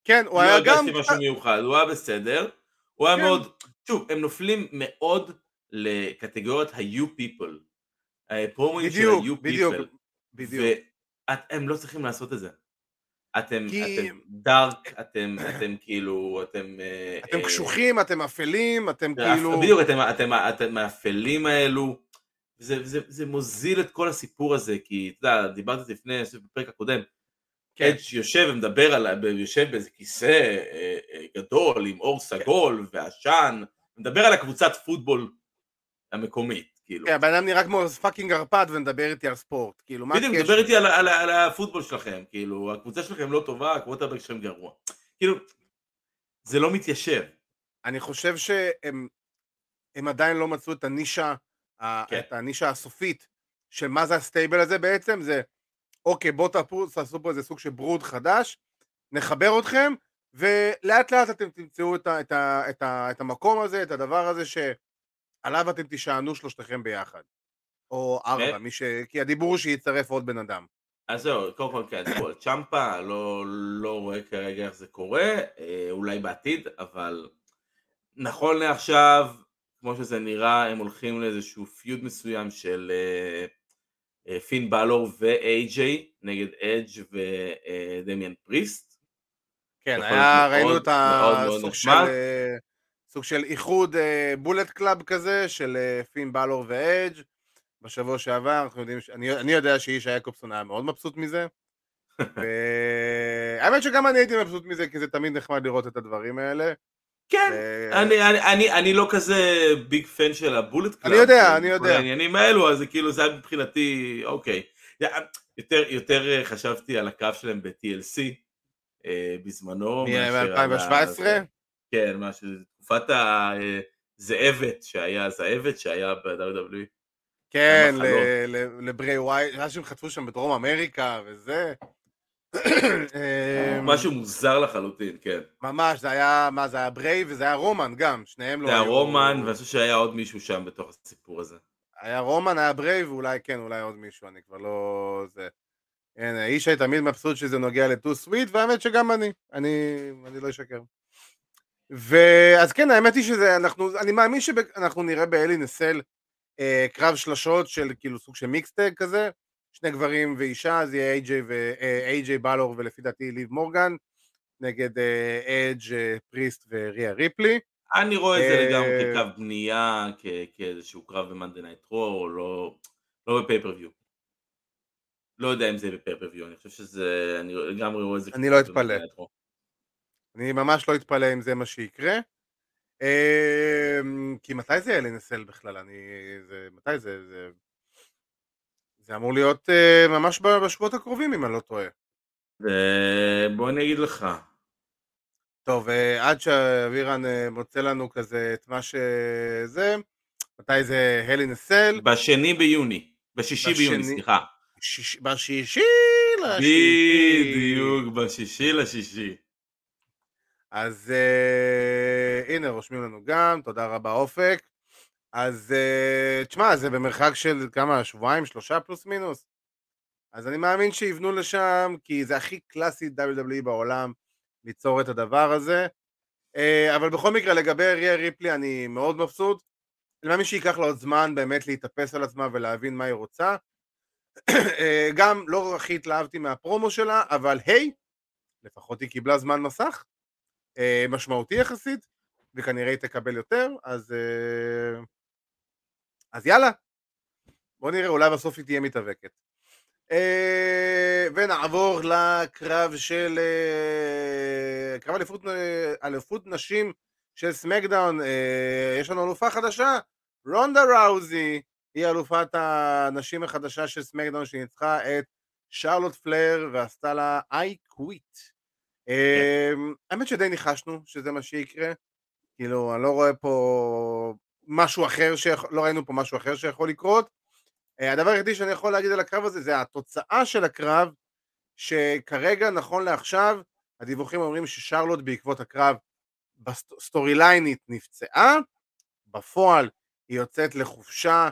כן, הוא לא היה גם... הרגשתי משהו מיוחד, הוא היה בסדר. הוא היה כן. מאוד, שוב, הם נופלים מאוד לקטגוריית ה-you people. הפרומואים של בדיוק, ה-you בדיוק, people. בדיוק. והם לא צריכים לעשות את זה. אתם, כי- אתם dark, אתם, אתם כאילו, אתם... אה, אתם אה, קשוחים, אתם אפלים, אתם אה, כאילו... בדיוק, אתם, אתם, אתם האפלים האלו. זה, זה, זה מוזיל את כל הסיפור הזה, כי אתה יודע, דיברתי לפני, אני חושב בפרק הקודם, כן. אדג' יושב ומדבר על, יושב באיזה כיסא אה, אה, גדול עם אור סגול ועשן, מדבר על הקבוצת פוטבול המקומית, כאילו. כן, הבן אדם נראה כמו fucking ערפד ומדבר איתי על ספורט, כאילו, מה בדיוק, הקשר? מדבר איתי על, על, על הפוטבול שלכם, כאילו, הקבוצה שלכם לא טובה, הקבוצה שלכם גרוע. כאילו, זה לא מתיישב. אני חושב שהם הם עדיין לא מצאו את הנישה, כן. את הנישה הסופית של מה זה ה stable הזה בעצם, זה אוקיי בואו תעשו פה איזה סוג של Brood חדש, נחבר אתכם, ולאט לאט אתם תמצאו את, ה, את, ה, את, ה, את המקום הזה, את הדבר הזה שעליו אתם תישענו שלושתכם ביחד. או ארבע, מי ש... כי הדיבור הוא שיצטרף עוד בן אדם. אז זהו, קודם כל כן, דיברו על צ'מפה, לא, לא רואה כרגע איך זה קורה, אה, אולי בעתיד, אבל נכון לעכשיו, כמו שזה נראה, הם הולכים לאיזשהו פיוד מסוים של אה, אה, פין בלור ו-AJ נגד אדג' ודמיאן פריסט. כן, יכול היה, ראינו את הסוג של. אה, סוג של איחוד אה, Bullet Club כזה, של אה, פין בלור ואדג' בשבוע שעבר, אנחנו יודעים, ש- אני, אני יודע שישי יעקובסון היה מאוד מבסוט מזה, והאמת שגם אני הייתי מבסוט מזה, כי זה תמיד נחמד לראות את הדברים האלה. כן, ו- אני, אני, אני, אני לא כזה big fan של ה Bullet Club. אני יודע, אני יודע. העניינים האלו, אז זה כאילו, זה היה מבחינתי, אוקיי. יותר, יותר אה, חשבתי על הקו שלהם ב-TLC אה, בזמנו. מה שעל על ה- מ-2017? כן, משהו, תקופת הזאבת שהיה, הזאבת שהיה ב-WWE. כן, לבריי ווייט, מה שהם חטפו שם בדרום אמריקה וזה. אמ, משהו מוזר לחלוטין, כן. ממש, זה היה, מה זה היה ברייב וזה היה רומן גם, שניהם לא זה היה היו- רומן, ואני חושב שהיה עוד מישהו שם בתוך הסיפור הזה. היה רומן, היה ברייב, ואולי כן, אולי עוד מישהו, אני כבר לא... זה... ישי תמיד מבסוט שזה נוגע ל-too sweet, והאמת שגם אני, אני, אני לא אשקר. ואז כן, האמת היא שזה, אנחנו, אני מאמין שאנחנו נראה ב-Hell in a Cell אה, קרב שלשות של כאילו סוג של mixed tag כזה, שני גברים ואישה, אז יהיה איי-ג'יי ואיי-ג'יי בלור ולפי דעתי ליב מורגן, נגד אדג', פריסט וריה ריפלי. אני רואה את זה אה, לגמרי כקו בנייה, כאיזשהו קרב ב-Monday Night Raw, לא, לא בפייפריוויו. לא יודע אם זה בפייפריוויו, אני חושב שזה, אני לגמרי רואה את זה אני לא אתפלא. אני ממש לא אתפלא אם זה מה שיקרה. אמ, כי מתי זה LNSL בכלל? אני... זה... מתי זה? זה... זה אמור להיות אה, ממש בשבועות הקרובים אם אני לא טועה. בוא אני אגיד לך, טוב, אה, עד שאבירן אה, מוצא לנו כזה את מה שזה, מתי זה LNSL? בשני ביוני, בשישי ביוני, סליחה. שיש- בשישי לשישי. בדיוק, בשישי לשישי. אז אה, הנה רושמים לנו גם, תודה רבה אופק. אז אה, תשמע, זה במרחק של כמה, שבועיים, שלושה פלוס מינוס. אז אני מאמין שיבנו לשם, כי זה הכי קלאסי WWE בעולם ליצור את הדבר הזה. אה, אבל בכל מקרה, לגבי ריה ריפלי אני מאוד מבסוט. אני מאמין שייקח לה עוד זמן באמת להתאפס על עצמה ולהבין מה היא רוצה. אה, גם לא הכי התלהבתי מהפרומו שלה, אבל היי, לפחות היא קיבלה זמן מסך. אה, משמעותי יחסית, וכנראה היא תקבל יותר, אז, אה, אז יאללה, בוא נראה, אולי בסוף היא תהיה מתאבקת. אה, ונעבור לקרב של, אה, קרב אליפות, אה, אליפות נשים של סמקדאון, אה, יש לנו אלופה חדשה, רונדה ראוזי, היא אלופת הנשים החדשה של סמקדאון שניצחה את שרלוט פלר ועשתה לה I quit. אמ, האמת שדי ניחשנו שזה מה שיקרה, כאילו אני לא רואה פה משהו אחר, לא ראינו פה משהו אחר שיכול לקרות. אה, הדבר היחידי שאני יכול להגיד על הקרב הזה זה התוצאה של הקרב, שכרגע נכון לעכשיו הדיווחים אומרים ששרלוט בעקבות הקרב בסטורי ליינית נפצעה, בפועל היא יוצאת לחופשה.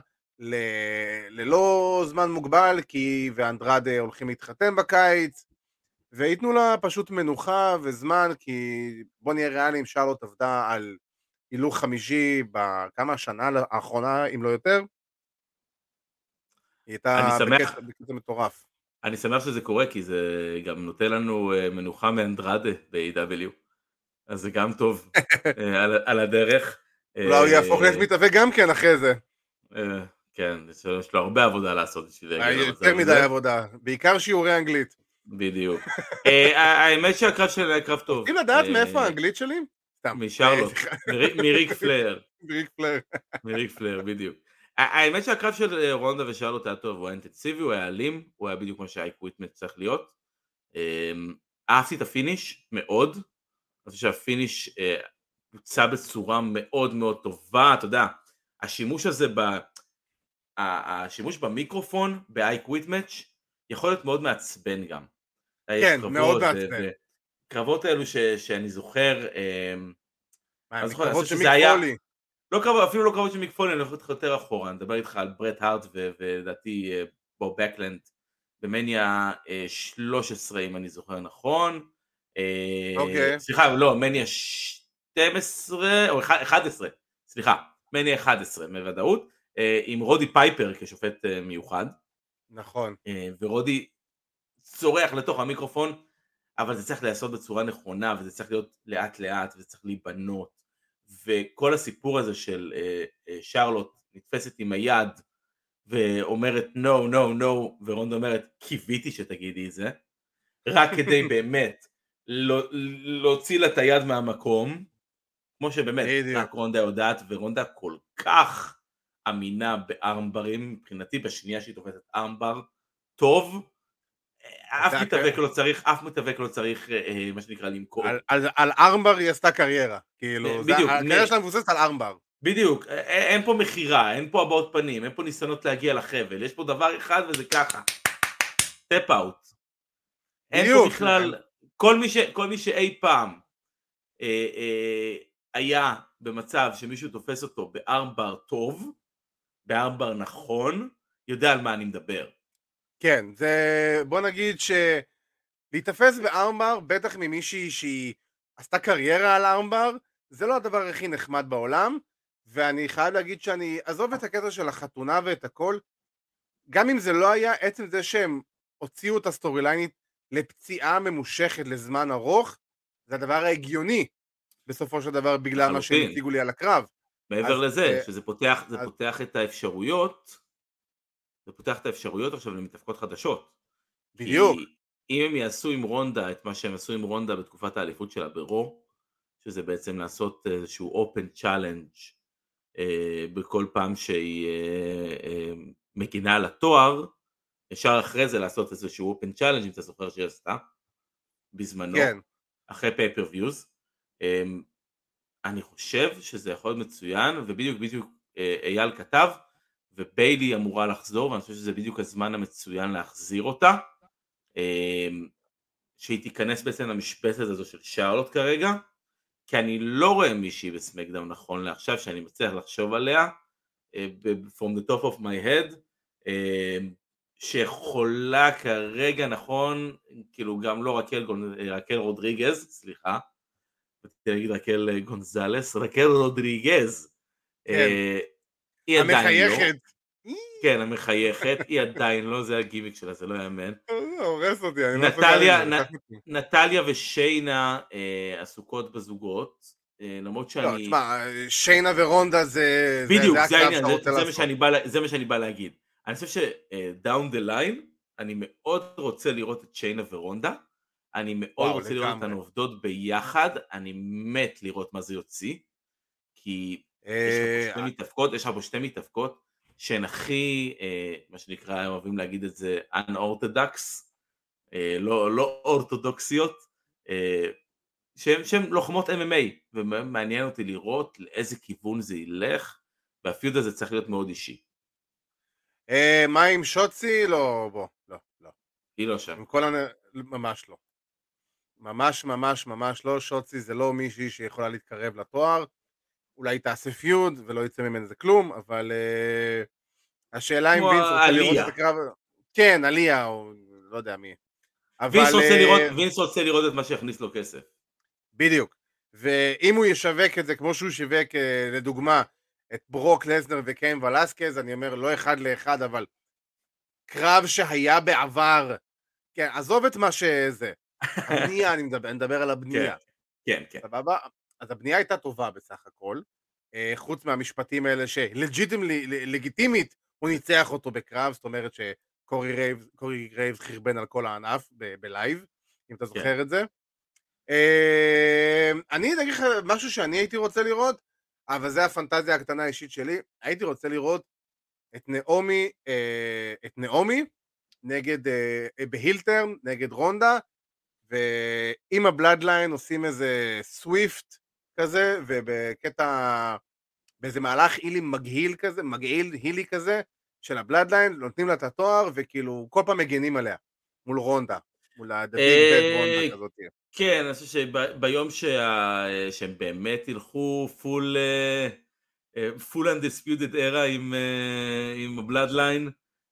ללא זמן מוגבל כי ואנדרדה הולכים להתחתן בקיץ וייתנו לה פשוט מנוחה וזמן, כי בוא נהיה ריאליים, שרלוט עבדה על הילוך חמישי בכמה השנה האחרונה, אם לא יותר. היא הייתה. בקטע, מטורף. אני שמח שזה קורה כי זה גם נותן לנו אה, מנוחה מאנדרדה ב-AW אז זה גם טוב אה, על, על הדרך. אולי הוא אה, יהפוך להיות מתאבק גם כן אחרי זה. אה, כן, יש לו- הרבה עבודה לעשות בשביל יותר מדי. עבודה, בעיקר שיעורי אנגלית. בדיוק. אה, האמת שהקרב שלה היה קרב טוב. רוצים לדעת אה, מאיפה האנגלית שלי? סתם. משרלוט, אה. מריק- מריק פלר. ריק פלר. מריק פלר, בדיוק. האמת שהקרב של אה, רונדה ושרלוט היה טוב, הוא היה אינטנסיבי, הוא היה אלים, הוא היה בדיוק כמו שהאייקוויטמנט צריך להיות. אמ, אהבתי את ה-finish, מאוד. אני חושב שה-finish אה, בוצע בצורה מאוד מאוד טובה, אתה יודע, השימוש הזה ב... השימוש במיקרופון ב-I-Quit Match יכול להיות מאוד מעצבן גם. יש כן, קרבות מאוד ו- מעצבן. קרבות האלו ש- שאני זוכר, אמ, מה, אני זוכר, אני מקרבות של מיק פולי. לא קרבות, אפילו לא קרבות של מיק פולי, אני הולך איתך יותר אחורה, אני מדבר איתך על ברט הארט ולדעתי אה, בוב בקלונד במניה אה, 13 אם אני זוכר נכון. אה, אוקיי. סליחה, לא, מניה 12 או 11, סליחה, מניה 11 בוודאות, אה, עם רודי פייפר כשופט אה, מיוחד, נכון. אה, ורודי צורח לתוך המיקרופון, אבל זה צריך להיעשות בצורה נכונה, וזה צריך להיות לאט לאט, וזה צריך להיבנות, וכל הסיפור הזה של אה, אה, שרלוט נתפסת עם היד, ואומרת no, no, no, ורונדה אומרת קיוויתי שתגידי את זה, רק כדי באמת לא- להוציא לה את היד מהמקום, כמו שבאמת. רק רונדה יודעת, ורונדה כל כך אמינה בארמברים, מבחינתי בשנייה שהיא תופסת ארמבר טוב, אף מתאבק לא צריך, אף מתאבק לא צריך, אה, אה, מה שנקרא, למכור. על- ארמבר היא עשתה קריירה. כאילו, הקריירה שלה מבוססת על ארמבר. בדיוק, א- א- אין פה מכירה, אין פה הבעות פנים, אין פה ניסיונות להגיע לחבל, יש פה דבר אחד וזה ככה, טאפ אאוט. אין פה. בכלל, כל מי, ש, כל מי שאי פעם אה, אה, היה במצב שמישהו תופס אותו בארמבר טוב, בארמבר נכון, יודע על מה אני מדבר. כן, זה... בוא נגיד ש... להיתפס ב-armbar, בטח ממישהי שהיא עשתה קריירה על armbar, זה לא הדבר הכי נחמד בעולם, ואני חייב להגיד שאני, עזוב את הקטע של החתונה ואת הכל, גם אם זה לא היה, עצם זה שהם הוציאו את ה-storyline-ית לפציעה ממושכת לזמן ארוך, זה הדבר ההגיוני בסופו של דבר בגלל מה שהם הציגו לי על הקרב. מעבר אז, לזה, uh, שזה פותח, אז... פותח את האפשרויות, זה פותח את האפשרויות עכשיו למתאבקות חדשות. בדיוק. כי אם הם יעשו עם רונדה את מה שהם עשו עם רונדה בתקופת האליפות שלה ברו, שזה בעצם לעשות איזשהו open challenge אה, בכל פעם שהיא אה, אה, מגינה על התואר, אפשר אחרי זה לעשות איזשהו open challenge אם אתה זוכר שהיא עשתה בזמנו, כן. אחרי pay-per-views. אה, אני חושב שזה יכול להיות מצוין ובדיוק בדיוק אה, אייל כתב וביילי אמורה לחזור ואני חושב שזה בדיוק הזמן המצוין להחזיר אותה אה, שהיא תיכנס בעצם למשבצת הזו של שרלוט כרגע כי אני לא רואה מישהי בסמקדאון נכון לעכשיו שאני מצליח לחשוב עליה אה, from the top of my head אה, שיכולה כרגע נכון כאילו גם לא רקל, רקל רודריגז סליחה רציתי להגיד רקל גונזלס רקל רודריגז כן. היא עדיין לא כן, המחייכת, היא עדיין לא, זה הגימיק שלה, זה לא יאמן. זה הורס אותי, אני לא נטליה, נטליה ושיינה אה, עסוקות בזוגות, אה, למרות לא, שאני... לא, תשמע, שיינה ורונדה זה... בדיוק, זה העניין, זה מה שאני בא להגיד. אני חושב שדאון דה ליין, אני מאוד רוצה לראות את שיינה ורונדה, אני מאוד רוצה לראות אותנו עובדות ביחד, אני מת לראות מה זה יוציא, כי יש לך פה שתי מתאבקות, שהן הכי, אה, מה שנקרא, אוהבים להגיד את זה, unorthodox, אה, לא, לא אורתודוקסיות, אה, שהן לוחמות MMA, ומעניין אותי לראות לאיזה כיוון זה ילך, והפיוד הזה צריך להיות מאוד אישי. אה, מה עם שוצי? לא, בוא, לא, לא. היא לא שם. ממש לא. ממש ממש ממש לא, שוצי זה לא מישהי שיכולה להתקרב לתואר. אולי תעשה פיוד ולא יצא ממנו זה כלום, אבל uh, השאלה אם וינס רוצה לראות את הקרב... כן, עליה, או לא יודע מי. אבל... וינס רוצה, uh, לראות, וינס רוצה לראות את מה שיכניס לו כסף. בדיוק. ואם הוא ישווק את זה כמו שהוא שיווק, אה, לדוגמה, את ברוק לזנר וקיין ולסקז, אני אומר לא אחד לאחד, אבל קרב שהיה בעבר, כן, עזוב את מה שזה, הבנייה, אני מדבר, אני מדבר על הבנייה. כן, כן. סבבה? אז הבנייה הייתה טובה בסך הכל, אה, חוץ מהמשפטים האלה שלגיטימית הוא ניצח אותו בקרב, זאת אומרת שקורי גרייב, רייב חרבן על כל הענף בלייב, אם אתה זוכר כן. את זה. אה, אני אגיד לך משהו שאני הייתי רוצה לראות, אבל זה הפנטזיה הקטנה האישית שלי, הייתי רוצה לראות את נעמי, אה, את נעמי נגד, בהילטרן, נגד רונדה, ועם הבלאדליין עושים איזה סוויפט כזה, ובקטע, באיזה מהלך הילי מגהיל כזה, מגעיל הילי כזה, של ה-Bloodline, נותנים לה את התואר, וכאילו כל פעם מגנים עליה, מול רונדה, מול הדוד בית רונדה כזאת. כן, אני חושב שביום שהם באמת ילכו full full undisputed era עם, אה, עם ה-Bloodline,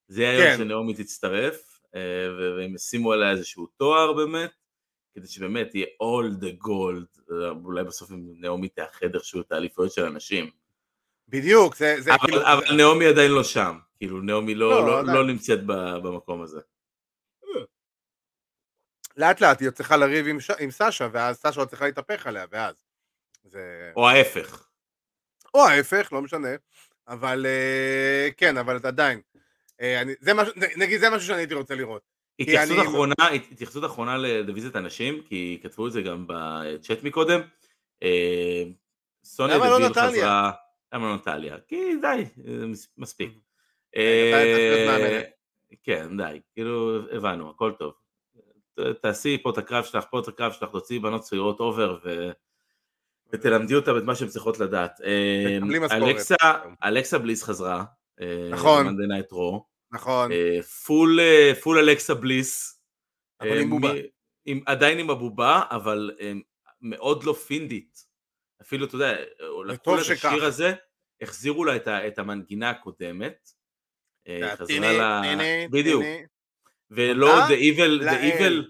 זה יהיה היום כן. שנעמי תצטרף, אה, והם ישימו עליה איזשהו תואר באמת. כדי שבאמת יהיה all the gold, אולי בסוף נעמי תאחד איכשהו את האליפויות של אנשים. בדיוק, זה, זה אבל, כאילו... אבל נעמי עדיין לא שם, כאילו נעמי לא, לא, לא, לא נמצאת במקום הזה. לאט לאט היא צריכה לריב עם, ש... עם סשה, ואז סשה צריכה להתהפך עליה, ואז. זה... או ההפך. או ההפך, לא משנה. אבל אה, כן, אבל עדיין. אה, אני, זה משהו, נגיד זה משהו שאני הייתי רוצה לראות. התייחסות. אחרונה, התייחסות אחרונה לדיוויזיית הנשים, כי כתבו את זה גם בצ'אט מקודם. אה, סוניה לא חזרה... למה לא נטליה? כי די, מספיק. אה, כן, די, כאילו, הבנו, הכל טוב. תעשי פה את הקרב שלך, פה את הקרב שלך, תוציאי בנות צעירות over ו... ותלמדי אותם את מה שהן צריכות לדעת. אה, אלכסה, אלכסה בליס חזרה. נכון. Monday Night Raw. נכון. Full, full אלכסה בליס. אבל עם בובה. עם, עדיין עם הבובה, אבל מאוד לא פינדית. אפילו, אתה יודע, לקחו לה את השיר הזה, החזירו לה את, ה, את המנגינה הקודמת. אה, חזרה לה... בדיוק. ולא The Evil, the evil,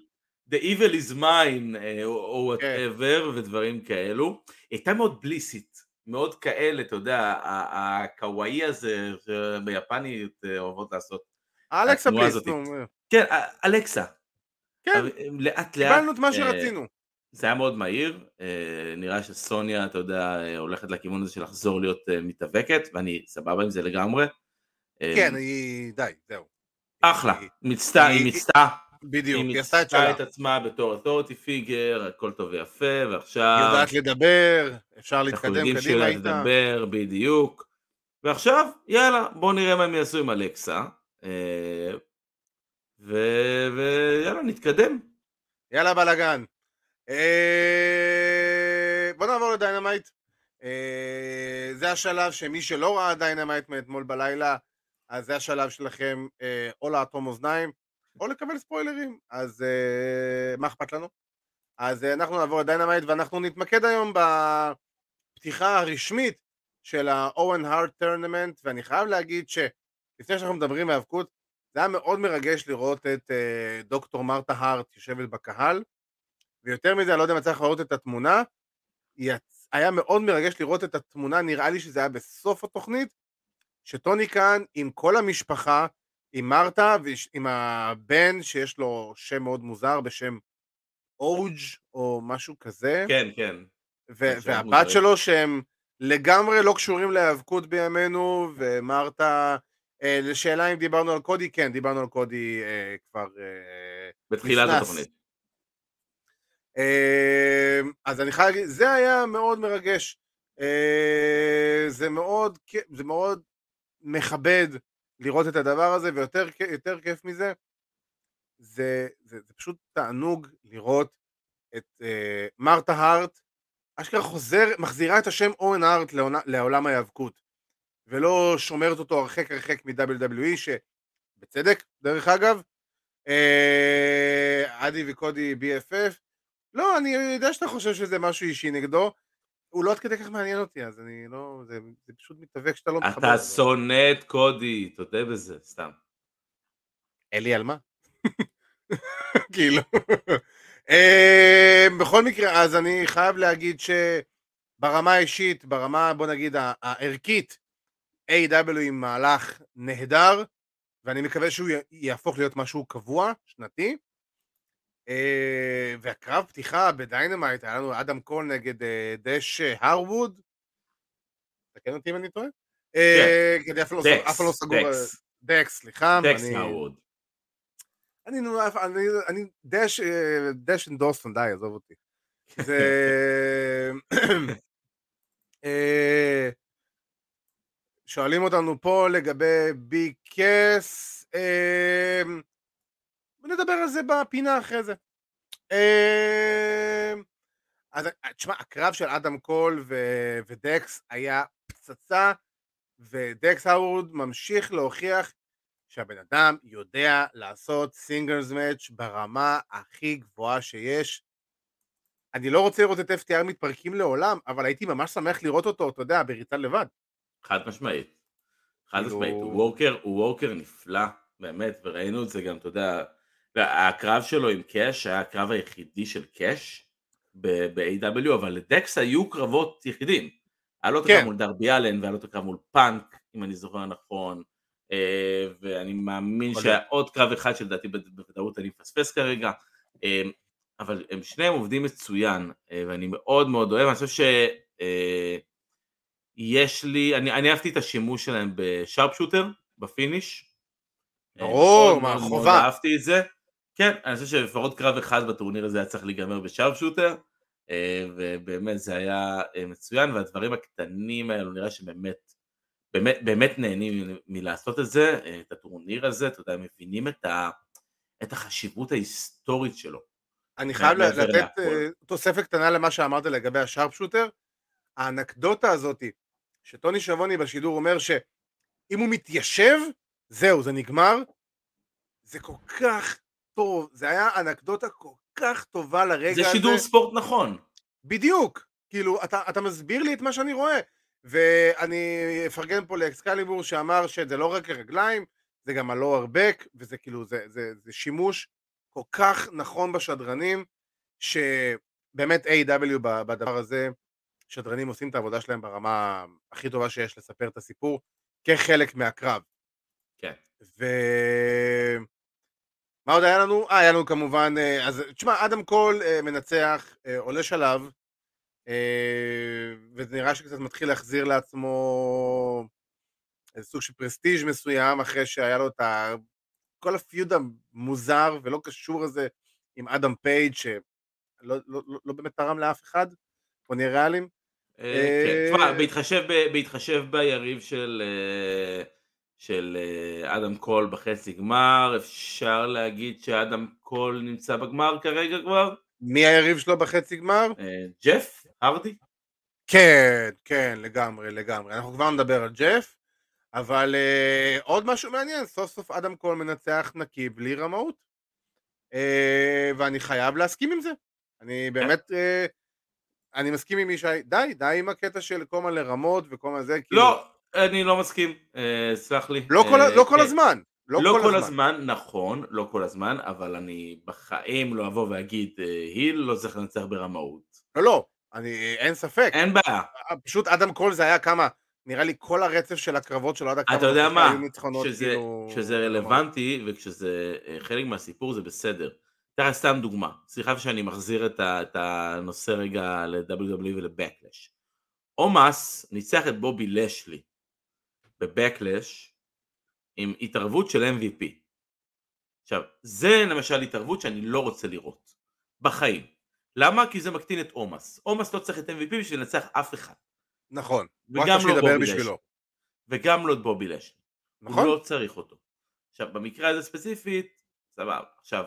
the evil is mine, אה, או כן. whatever, ודברים כאלו. היא הייתה מאוד בליסית מאוד כאלה, אתה יודע, הקוואי הזה, שביפנית אה, אוהבות לעשות. אלכסה הזאת. נו. כן, א- אלכסה. כן, אה, לאט לאט. קיבלנו את מה אה, שרצינו. זה היה מאוד מהיר, אה, נראה שסוניה, אתה יודע, אה, הולכת לכיוון הזה של לחזור להיות אה, מתאבקת, ואני סבבה עם זה לגמרי. אה, כן, היא... די, זהו. אחלה, מיצתה, היא- מיצתה, בדיוק, היא היא עשתה את מיצתה שלה. את עצמה בתור authority figure, הכל טוב ויפה, היא ועכשיו יודעת לדבר, אפשר אנחנו להתקדם יודעים שהיא קדימה יודעת איתה. לדבר, בדיוק. ועכשיו, יאללה, בואו נראה מה הם יעשו עם אלכסה. אה, ו- ויאללה, נתקדם. יאללה בלאגן. אה, בוא נעבור ל-Dynamite. אה, זה השלב שמי שלא ראה Dynamite מאתמול בלילה, אז זה השלב שלכם או לאטום אוזניים, או לקבל ספוילרים, אז אה, מה אכפת לנו? אז אה, אנחנו נעבור ל-Dynamite ואנחנו נתמקד היום בפתיחה הרשמית של ה-Owen Hart tournament, ואני חייב להגיד שלפני שאנחנו מדברים מהאבקות, זה היה מאוד מרגש לראות את אה, דוקטור מרתה הארט יושבת בקהל, ויותר מזה, אני לא יודע אם יצא לך לראות את התמונה, יצ... היה מאוד מרגש לראות את התמונה, נראה לי שזה היה בסוף התוכנית, שטוני כאן עם כל המשפחה, עם מרתה ועם הבן שיש לו שם מאוד מוזר בשם אוג' או משהו כזה, כן, כן. ו- והבת מוזרים. שלו שהם לגמרי לא קשורים להיאבקות בימינו, ומרתה, אה, לשאלה אם דיברנו על קודי, כן, דיברנו על קודי אה, כבר אה, בתחילת. התוכנית. אה, אז אני חייב להגיד, זה היה מאוד מרגש. אה, זה מאוד, זה מאוד מכבד לראות את הדבר הזה, ויותר כיף מזה, זה, זה, זה פשוט תענוג לראות את אה, מרתה הארט, אשכרה חוזר, מחזירה את השם אורן הארט לעולם ההיאבקות, ולא שומרת אותו הרחק הרחק מ-WWE, שבצדק, דרך אגב, אה, אדי וקודי BFF, לא, אני יודע שאתה חושב שזה משהו אישי נגדו, הוא לא עד כדי כך מעניין אותי, אז אני לא, זה, זה פשוט מתאבק שאתה לא מתחבר. אתה. שונא את קודי, תודה בזה, סתם. אין לי על מה. כאילו. אה, בכל מקרה, אז אני חייב להגיד שברמה האישית, ברמה, בוא נגיד, הערכית, AEW עם מהלך נהדר, ואני מקווה שהוא יהפוך להיות משהו קבוע, שנתי. אה, והקרב פתיחה ב-Dynamite, היה לנו אדם קול נגד אה, דקס הרווד. תקן אותי אם אני טועה. אה, כי אף לא לא דקס, סגור. דקס, דקס, סליחה. דקס מהווד. אני, דש, אה, דש אנדורסון, די, עזוב אותי. זה... אה, שואלים אותנו פה לגבי בי קס, אה, נדבר על זה בפינה אחרי זה. אה, אז תשמע, הקרב של אדם קול ו- ודאקס היה פצצה, ודאקס הארווד ממשיך להוכיח שהבן אדם יודע לעשות singles match ברמה הכי גבוהה שיש. אני לא רוצה לראות את FTR מתפרקים לעולם, אבל הייתי ממש שמח לראות אותו, אתה יודע, בריצה לבד. חד משמעית. חד כאילו- משמעית, הוא worker, הוא worker נפלא, באמת, וראינו את זה גם, אתה יודע, הקרב שלו עם קאש היה הקרב היחידי של קאש ב-AW, אבל לדקס היו קרבות יחידים. היה לו את כן. הקרב מול דרבי אלן, והיה לו את הקרב מול פאנק, אם אני זוכר נכון, אה, ואני מאמין יכול שהיה עוד קרב אחד שלדעתי בוודאות אני מפספס כרגע, אה, אבל הם שניהם עובדים מצוין, אה, ואני מאוד מאוד אוהב, אני חושב ש... אה, יש לי, אני, אני אהבתי את השימוש שלהם בשארפ שוטר, ב finish. ברור, מה, מאוד חובה. אהבתי את זה. כן, אני חושב שלפחות קרב אחד בטורניר הזה היה צריך להיגמר ב sharpshooter, אה, ובאמת זה היה אה, מצוין, והדברים הקטנים האלו נראה שבאמת, באמת, באמת נהנים מלעשות את זה, אה, את הטורניר הזה, אתה יודע, מבינים את, ה, את החשיבות ההיסטורית שלו. אני חייב מעבר לתת תוספת קטנה למה שאמרת לגבי ה sharpshooter. האנקדוטה הזאתי, שטוני שבוני בשידור אומר שאם הוא מתיישב, זהו, זה נגמר. זה כל כך טוב, זה היה אנקדוטה כל כך טובה לרגע זה הזה. שידור ספורט נכון. בדיוק, כאילו, אתה, אתה מסביר לי את מה שאני רואה. ואני אפרגן פה לאקסקליבור שאמר שזה לא רק הרגליים, זה גם הלואר בק, וזה כאילו, זה, זה, זה שימוש כל כך נכון בשדרנים, שבאמת A.W. בדבר הזה שדרנים עושים את העבודה שלהם ברמה הכי טובה שיש לספר את הסיפור כחלק מהקרב. כן. ו... מה עוד היה לנו? אה, היה לנו כמובן, אה, אז תשמע, אדם קול אה, מנצח, אה, עולה שלב, וזה נראה שקצת מתחיל להחזיר לעצמו איזה סוג של פרסטיג' מסוים, אחרי שהיה לו את ה... כל ה feud המוזר ולא קשור הזה עם אדם פייג' שלא לא, לא, לא באמת תרם לאף אחד, בוא נהיה ריאליים. כן, תשמע, בהתחשב ביריב של... של אה, אדם קול בחצי גמר, אפשר להגיד שאדם קול נמצא בגמר כרגע כבר? מי היריב שלו בחצי גמר? אה, ג'ף? הרדי? כן, כן, לגמרי, לגמרי. אנחנו כבר נדבר על ג'ף, אבל uh, עוד משהו מעניין, סוף סוף אדם קול מנצח נקי בלי רמאות, uh, ואני חייב להסכים עם זה. אני כן. באמת, uh, אני מסכים עם ישי, די, די עם הקטע של כל מיני רמות וכל מיני זה, כאילו... לא, אני לא מסכים, אה, סלח לי. לא כל, אה, לא כל כן. הזמן. לא, לא כל, כל הזמן. הזמן, נכון, לא כל הזמן, אבל אני בחיים לא אבוא ואגיד אה, היל לא צריך לנצח ברמאות. לא, לא, אני, אין ספק. אין בעיה. פשוט אדם קול זה היה כמה, נראה לי כל הרצף של הקרבות שלו עד הכמה. אתה יודע מה, כשזה, כאילו... כשזה רלוונטי וכשזה חלק מהסיפור זה בסדר. תראה סתם דוגמה, סליחה שאני מחזיר את, ה, את הנושא רגע ל-WWE ול-Backlash. אומאס ניצח את בובי לשלי בבקלש עם התערבות של MVP. עכשיו, זה למשל התערבות שאני לא רוצה לראות, בחיים. למה? כי זה מקטין את עומס. עומס לא צריך את MVP בשביל לנצח אף אחד. נכון. וגם לא בובי בשבילו. וגם לא את בובי לשלי. נכון. הוא לא צריך אותו. עכשיו, במקרה הזה ספציפית, סבבה. עכשיו,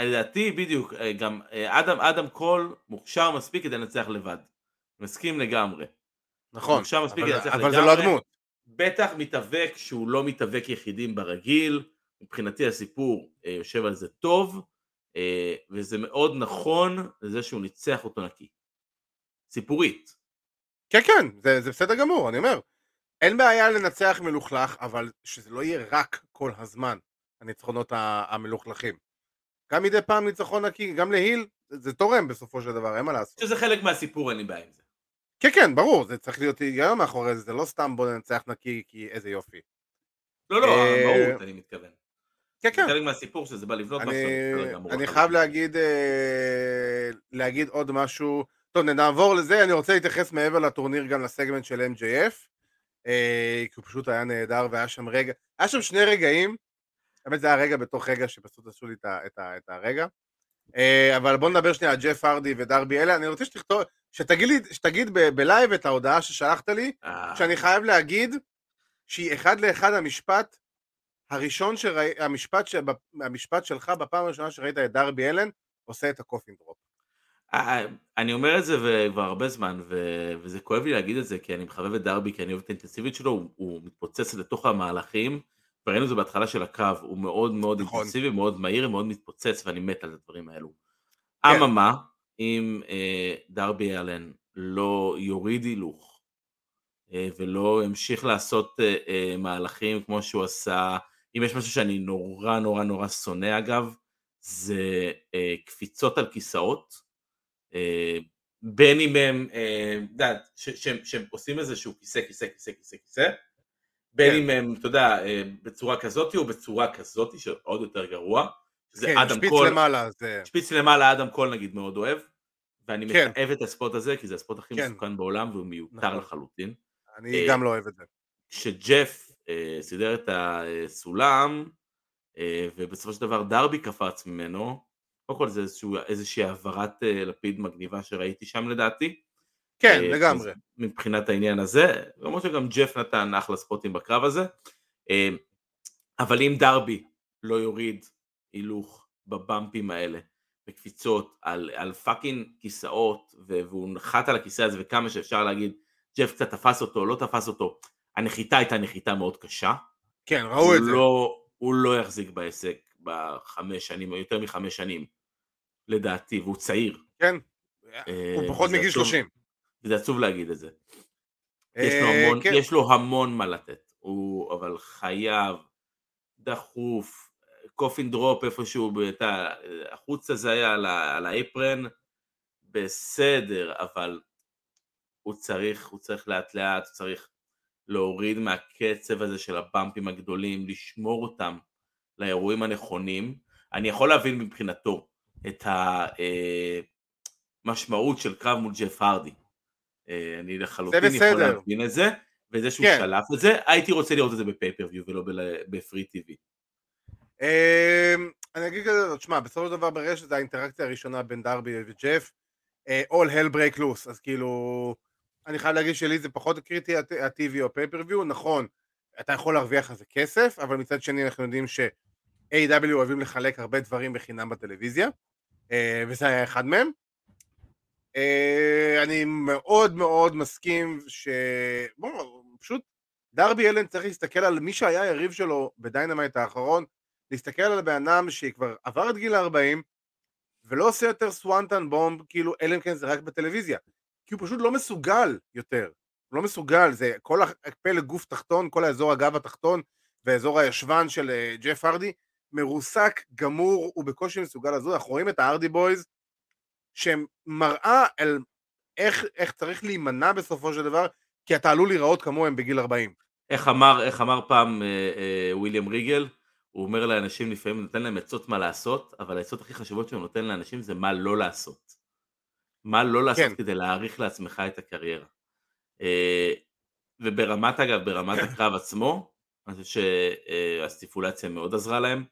לדעתי בדיוק, אה, גם אה, אדם, אדם קול מוכשר מספיק כדי לנצח לבד. מסכים לגמרי. נכון, אבל, אבל זה לא הדמות. בטח מתאבק שהוא לא מתאבק יחידים ברגיל, מבחינתי הסיפור אה, יושב על זה טוב, אה, וזה מאוד נכון לזה שהוא ניצח אותו נקי. סיפורית. כן כן, זה, זה בסדר גמור, אני אומר. אין בעיה לנצח מלוכלך, אבל שזה לא יהיה רק כל הזמן, הניצחונות המלוכלכים. גם מדי פעם ניצחון נקי, גם להיל, זה, זה תורם בסופו של דבר, אין מה לעשות. שזה חלק מהסיפור, אין לי בעיה עם זה. כן כן ברור זה צריך להיות היגיון מאחורי זה זה לא סתם בוא ננצח נקי כי איזה יופי. לא לא המהות אני מתכוון. כן כן. חלק מהסיפור שזה בא לבנות משהו. אני חייב להגיד אה, להגיד עוד משהו. טוב נעבור לזה אני רוצה להתייחס מעבר לטורניר גם לסגמנט של MJF. אה, כי הוא פשוט היה נהדר והיה שם רגע היה שם שני רגעים. באמת זה היה רגע בתוך רגע שפשוט עשו לי את הרגע. אה, אבל בוא נדבר שנייה על ג'ף ארדי ודרבי אלה, אני רוצה שתכתוב, שתגיד, לי, שתגיד בלייב את ההודעה ששלחת לי, אה. שאני חייב להגיד שהיא אחד לאחד המשפט הראשון שראי, המשפט, ש... המשפט שלך בפעם הראשונה שראית את דרבי אלן עושה את הקופין דרופ. אה, אני אומר את זה כבר הרבה זמן, ו... וזה כואב לי להגיד את זה, כי אני מחבב את דרבי, כי אני אוהב את האינטנסיביות שלו, הוא, הוא מתפוצץ לתוך המהלכים. וראינו את זה בהתחלה של הקרב, הוא מאוד מאוד נכון. אינטנסיבי, מאוד מהיר, מאוד מתפוצץ, ואני מת על הדברים האלו. כן. אממה, אם אה, דרבי אלן לא יוריד הילוך, אה, ולא ימשיך לעשות אה, אה, מהלכים כמו שהוא עשה, אם יש משהו שאני נורא נורא נורא שונא אגב, זה אה, קפיצות על כיסאות, אה, בין אם הם, אה, יודעת, שהם עושים איזשהו כיסא, כיסא, כיסא, כיסא, כיסא, בין כן. אם הם, אתה יודע, אה, בצורה כזאת או בצורה כזאת, שעוד יותר גרוע. זה כן, אדם שפיץ קול, למעלה. זה... שפיץ למעלה אדם קול נגיד מאוד אוהב, ואני כן. מתאהב את הספורט הזה, כי זה הספורט הכי כן. מסוכן בעולם והוא מיותר נכון. לחלוטין. אני uh, גם לא אוהב את זה. כשג'ף uh, סידר את הסולם, uh, ובסופו של דבר דרבי קפץ ממנו, קודם כל זה איזשהו, איזושהי העברת uh, לפיד מגניבה שראיתי שם לדעתי. כן, אה, לגמרי. מבחינת העניין הזה, למרות שגם ג'ף נתן אחלה ספוטים בקרב הזה, אה, אבל אם דרבי לא יוריד הילוך ב bumpים האלה, בקפיצות, על, על fucking כיסאות, והוא נחת על הכיסא הזה, וכמה שאפשר להגיד, ג'ף קצת תפס אותו, לא תפס אותו, הנחיתה הייתה נחיתה מאוד קשה. כן, ראו את לא, זה. הוא לא יחזיק בעסק בחמש שנים, או יותר מחמש שנים, לדעתי, והוא צעיר. כן, אה, הוא פחות מגיל 30. וזה עצוב להגיד את זה. יש לו אה, המון, כן. יש לו המון מה לתת, הוא אבל חייב, דחוף, קופין דרופ איפשהו, ביתה, החוצה זה היה על, על האפרן, בסדר, אבל הוא צריך, הוא צריך לאט לאט, הוא צריך להוריד מהקצב הזה של הבמפים הגדולים, לשמור אותם לאירועים הנכונים. אני יכול להבין מבחינתו את המשמעות אה, של קרב מול ג'ף הרדי. אה, אני לחלוטין יכול להבין את זה, וזה שהוא כן. שלף את זה, הייתי רוצה לראות את זה בפייפריוויו ולא בפרי טיווי. אמ, אני אגיד כזה, תשמע, בסופו של דבר ברשת זה האינטראקציה הראשונה בין דרבי וג'ף, אה, all hell break loose, אז כאילו, אני חייב להגיד שלי זה פחות קריטי ה-TV או פייפריוויו, נכון, אתה יכול להרוויח על זה כסף, אבל מצד שני אנחנו יודעים ש-AW אוהבים לחלק הרבה דברים בחינם בטלוויזיה, אה, וזה היה אחד מהם. אה, אני מאוד מאוד מסכים ש... בוא, פשוט דרבי אלן צריך להסתכל על מי שהיה יריב שלו בדיינמיט האחרון, להסתכל על הבן אדם שכבר עבר את גיל ה-40 ולא עושה יותר Swanton Bomb, כאילו, אם כן זה רק בטלוויזיה. כי הוא פשוט לא מסוגל יותר. הוא לא מסוגל, זה כל הפלג גוף תחתון, כל האזור הגב התחתון ואזור הישבן של uh, ג'ף הרדי, מרוסק, גמור, הוא בקושי מסוגל לזוז. אנחנו רואים את ההרדי בויז, שהם מראה על איך, איך צריך להימנע בסופו של דבר, כי אתה עלול להיראות כמוהם בגיל 40. איך אמר, איך אמר פעם אה, אה, וויליאם ריגל? הוא אומר לאנשים לפעמים נותן להם עצות מה לעשות, אבל העצות הכי חשובות שהוא נותן לאנשים זה מה לא לעשות. מה לא לעשות כן. כדי להעריך לעצמך את הקריירה. אה, וברמת אגב, ברמת הקרב עצמו, אני חושב שהסטיפולציה מאוד עזרה להם.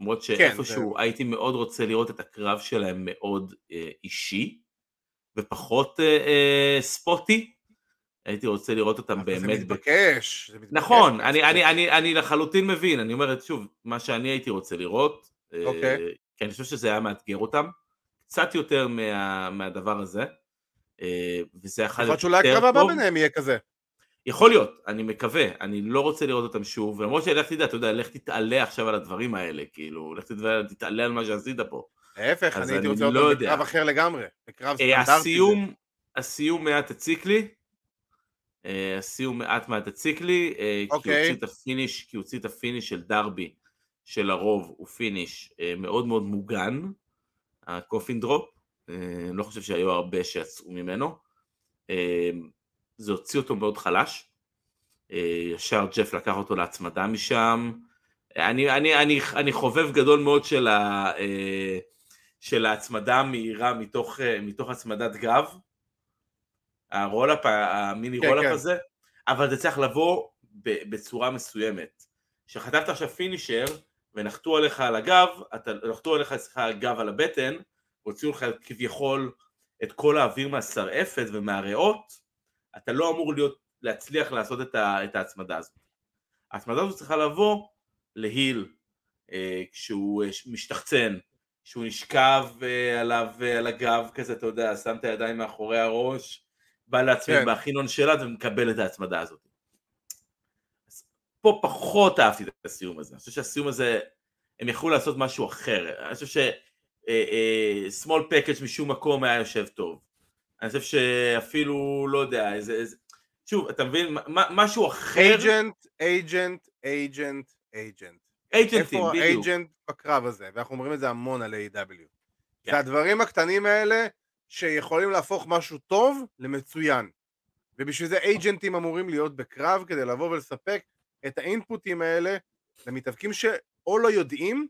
למרות כן, שאיפשהו כן, הייתי מאוד רוצה לראות את הקרב שלהם מאוד אה, אישי, ופחות אה, אה, ספוטי. הייתי רוצה לראות אותם באמת... זה מתבקש. זה מתבקש. נכון, אני, אני, אני, אני לחלוטין מבין, אני אומר שוב, מה שאני הייתי רוצה לראות, אה, אוקיי. כי אני חושב שזה היה מאתגר אותם, קצת יותר מה, מהדבר הזה, אה, וזה אחד יותר טוב. יכול להיות שאולי הקרב הבא ביניהם יהיה כזה. יכול להיות, אני מקווה, אני לא רוצה לראות אותם שוב, למרות שלך תדע, אתה יודע, לך תתעלה עכשיו על הדברים האלה, כאילו, לך תתעלה על מה שעשית פה. להפך, אני הייתי רוצה לא אותו בקרב אחר לגמרי, בקרב אה, סטנדרטי. הסיום, הסיום מעט הציק לי, אה, הסיום מעט מעט הציק לי, אה, כי הוא אוקיי. הוציא את ה finish, כי הוא הוציא את ה finish של דרבי, שלרוב הוא finish מאוד מאוד מוגן, ה Coffin Drop, אני לא חושב שהיו הרבה שיצאו ממנו. זה הוציא אותו מאוד חלש. אה, ישר ג'ף לקח אותו להצמדה משם. אני, אני, אני, אני חובב גדול מאוד של, ה, אה, של ההצמדה המהירה מתוך, אה, מתוך הצמדת גב. ה roll-up, המיני כן, roll-up כן. הזה, אבל זה צריך לבוא בצורה מסוימת. כשחטפת עכשיו finisher ונחתו עליך על הגב, אתה, נחתו עליך סליחה הגב על הבטן, הוציאו לך כביכול את כל האוויר מהסרעפת ומהריאות, אתה לא אמור להיות, להצליח לעשות את, ה, את ההצמדה הזאת. ההצמדה הזאת צריכה לבוא להיל, אה, כשהוא אה, משתחצן, כשהוא נשכב אה, עליו אה, על הגב כזה, אתה יודע, שם את הידיים מאחורי הראש, בא לעצמי כן. בהכי נונשלט ומקבל את ההצמדה הזאת. אז פה פחות אהבתי את הסיום הזה, אני חושב שהסיום הזה, הם יכלו לעשות משהו אחר, אני חושב ש... small package משום מקום היה יושב טוב. אני חושב שאפילו, לא יודע, איזה, איזה... שוב, אתה מבין, משהו אחר... אייג'נט, אייג'נט, אייג'נט, אייג'נט. אייג'נטים, בדיוק. איפה האייג'נט בקרב הזה? ואנחנו אומרים את זה המון על A.W. כן. זה הדברים הקטנים האלה שיכולים להפוך משהו טוב למצוין. ובשביל זה אייג'נטים אמורים להיות בקרב כדי לבוא ולספק את האינפוטים האלה למתאבקים שאו לא יודעים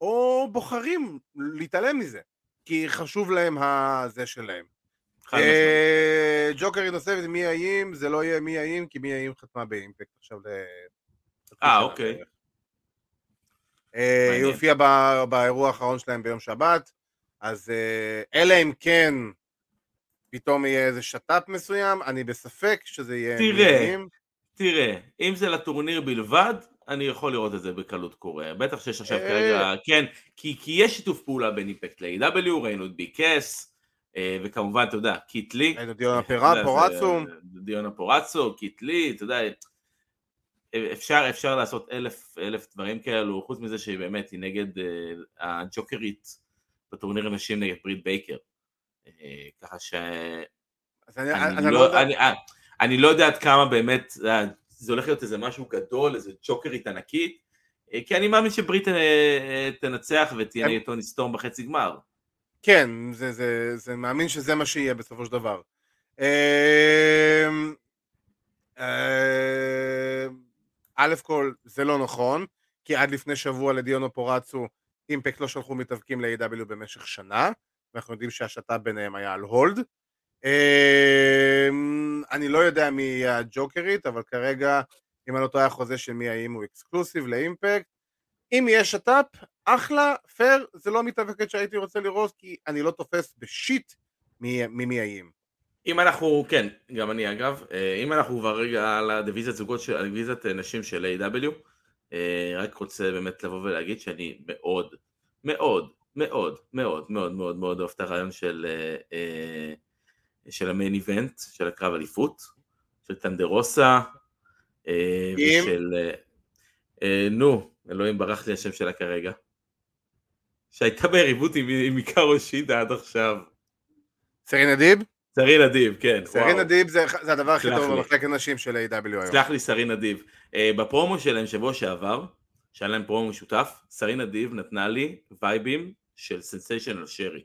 או בוחרים להתעלם מזה כי חשוב להם הזה שלהם. אה, ג'וקרית נוספת מי האם, זה לא יהיה מי האם, כי מי האם חתמה באימפקט. עכשיו ל... אה, אוקיי. אה, היא הופיעה באירוע האחרון שלהם ביום שבת, אז אה, אלא אם כן פתאום יהיה איזה שת"פ מסוים, אני בספק שזה יהיה... תראה, תראה, אם זה לטורניר בלבד, אני יכול לראות את זה בקלות קורה. בטח שיש עכשיו כרגע, כן, כי יש שיתוף פעולה בין אימפקט ל-AW, ראינו את BKS, וכמובן, אתה יודע, קיטלי. היינו דיונה פורצו. דיונה פורצו, קיטלי, אתה יודע, אפשר, אפשר לעשות אלף, אלף דברים כאלו, חוץ מזה שהיא באמת, היא נגד uh, הג'וקרית בטורניר הנשים נגד ברית בייקר. ככה ש... אני, אני, אני, לא, לא אני, אני, לא יודע עד כמה באמת זה הולך להיות איזה משהו גדול, איזה ג'וקרית ענקית, כי אני מאמין שברית תנצח ותהיה טוני סטורם בחצי גמר. כן, זה, זה, זה מאמין שזה מה שיהיה בסופו של דבר. אמ, אמ, א' כל, זה לא נכון, כי עד לפני שבוע לדיונו פורצו, אימפקט לא שלחו מתאבקים ל-AW במשך שנה, ואנחנו יודעים שהשת"פ ביניהם היה על הולד. אמ, אני לא יודע מי יהיה הג'וקרית, אבל כרגע, אם אני לא טועה, החוזה של מי האם הוא אקסקלוסיב לאימפקט. אם יהיה שת"פ, אחלה, פייר, זה לא המתאבקת שהייתי רוצה לראות, כי אני לא תופס בשיט ממי האם. אם אנחנו, כן, גם אני אגב, אה, אם אנחנו כבר רגע על הדיוויזיית זוגות, על הדיוויזיית נשים של A.W, אה, רק רוצה באמת לבוא ולהגיד שאני מאוד, מאוד, מאוד, מאוד, מאוד, מאוד, מאוד אוהב את הרעיון של, אה, של ה main event, של הקרב אליפות, של ת'אנדר רוזה, ושל, נו, אלוהים ברח לי השם שלה כרגע, שהייתה ביריבות עם היקארו שידה עד עכשיו. סרינה דיב? סרינה דיב, כן. סרין אדיב זה, זה הדבר הכי טוב במחלק הנשים של A.E.W. היום. סלח לי סרינה דיב. Uh, בפרומו שלהם שבוע שעבר, שהיה להם פרומו משותף, סרינה דיב נתנה לי vibeים של סנסיישנל שרי.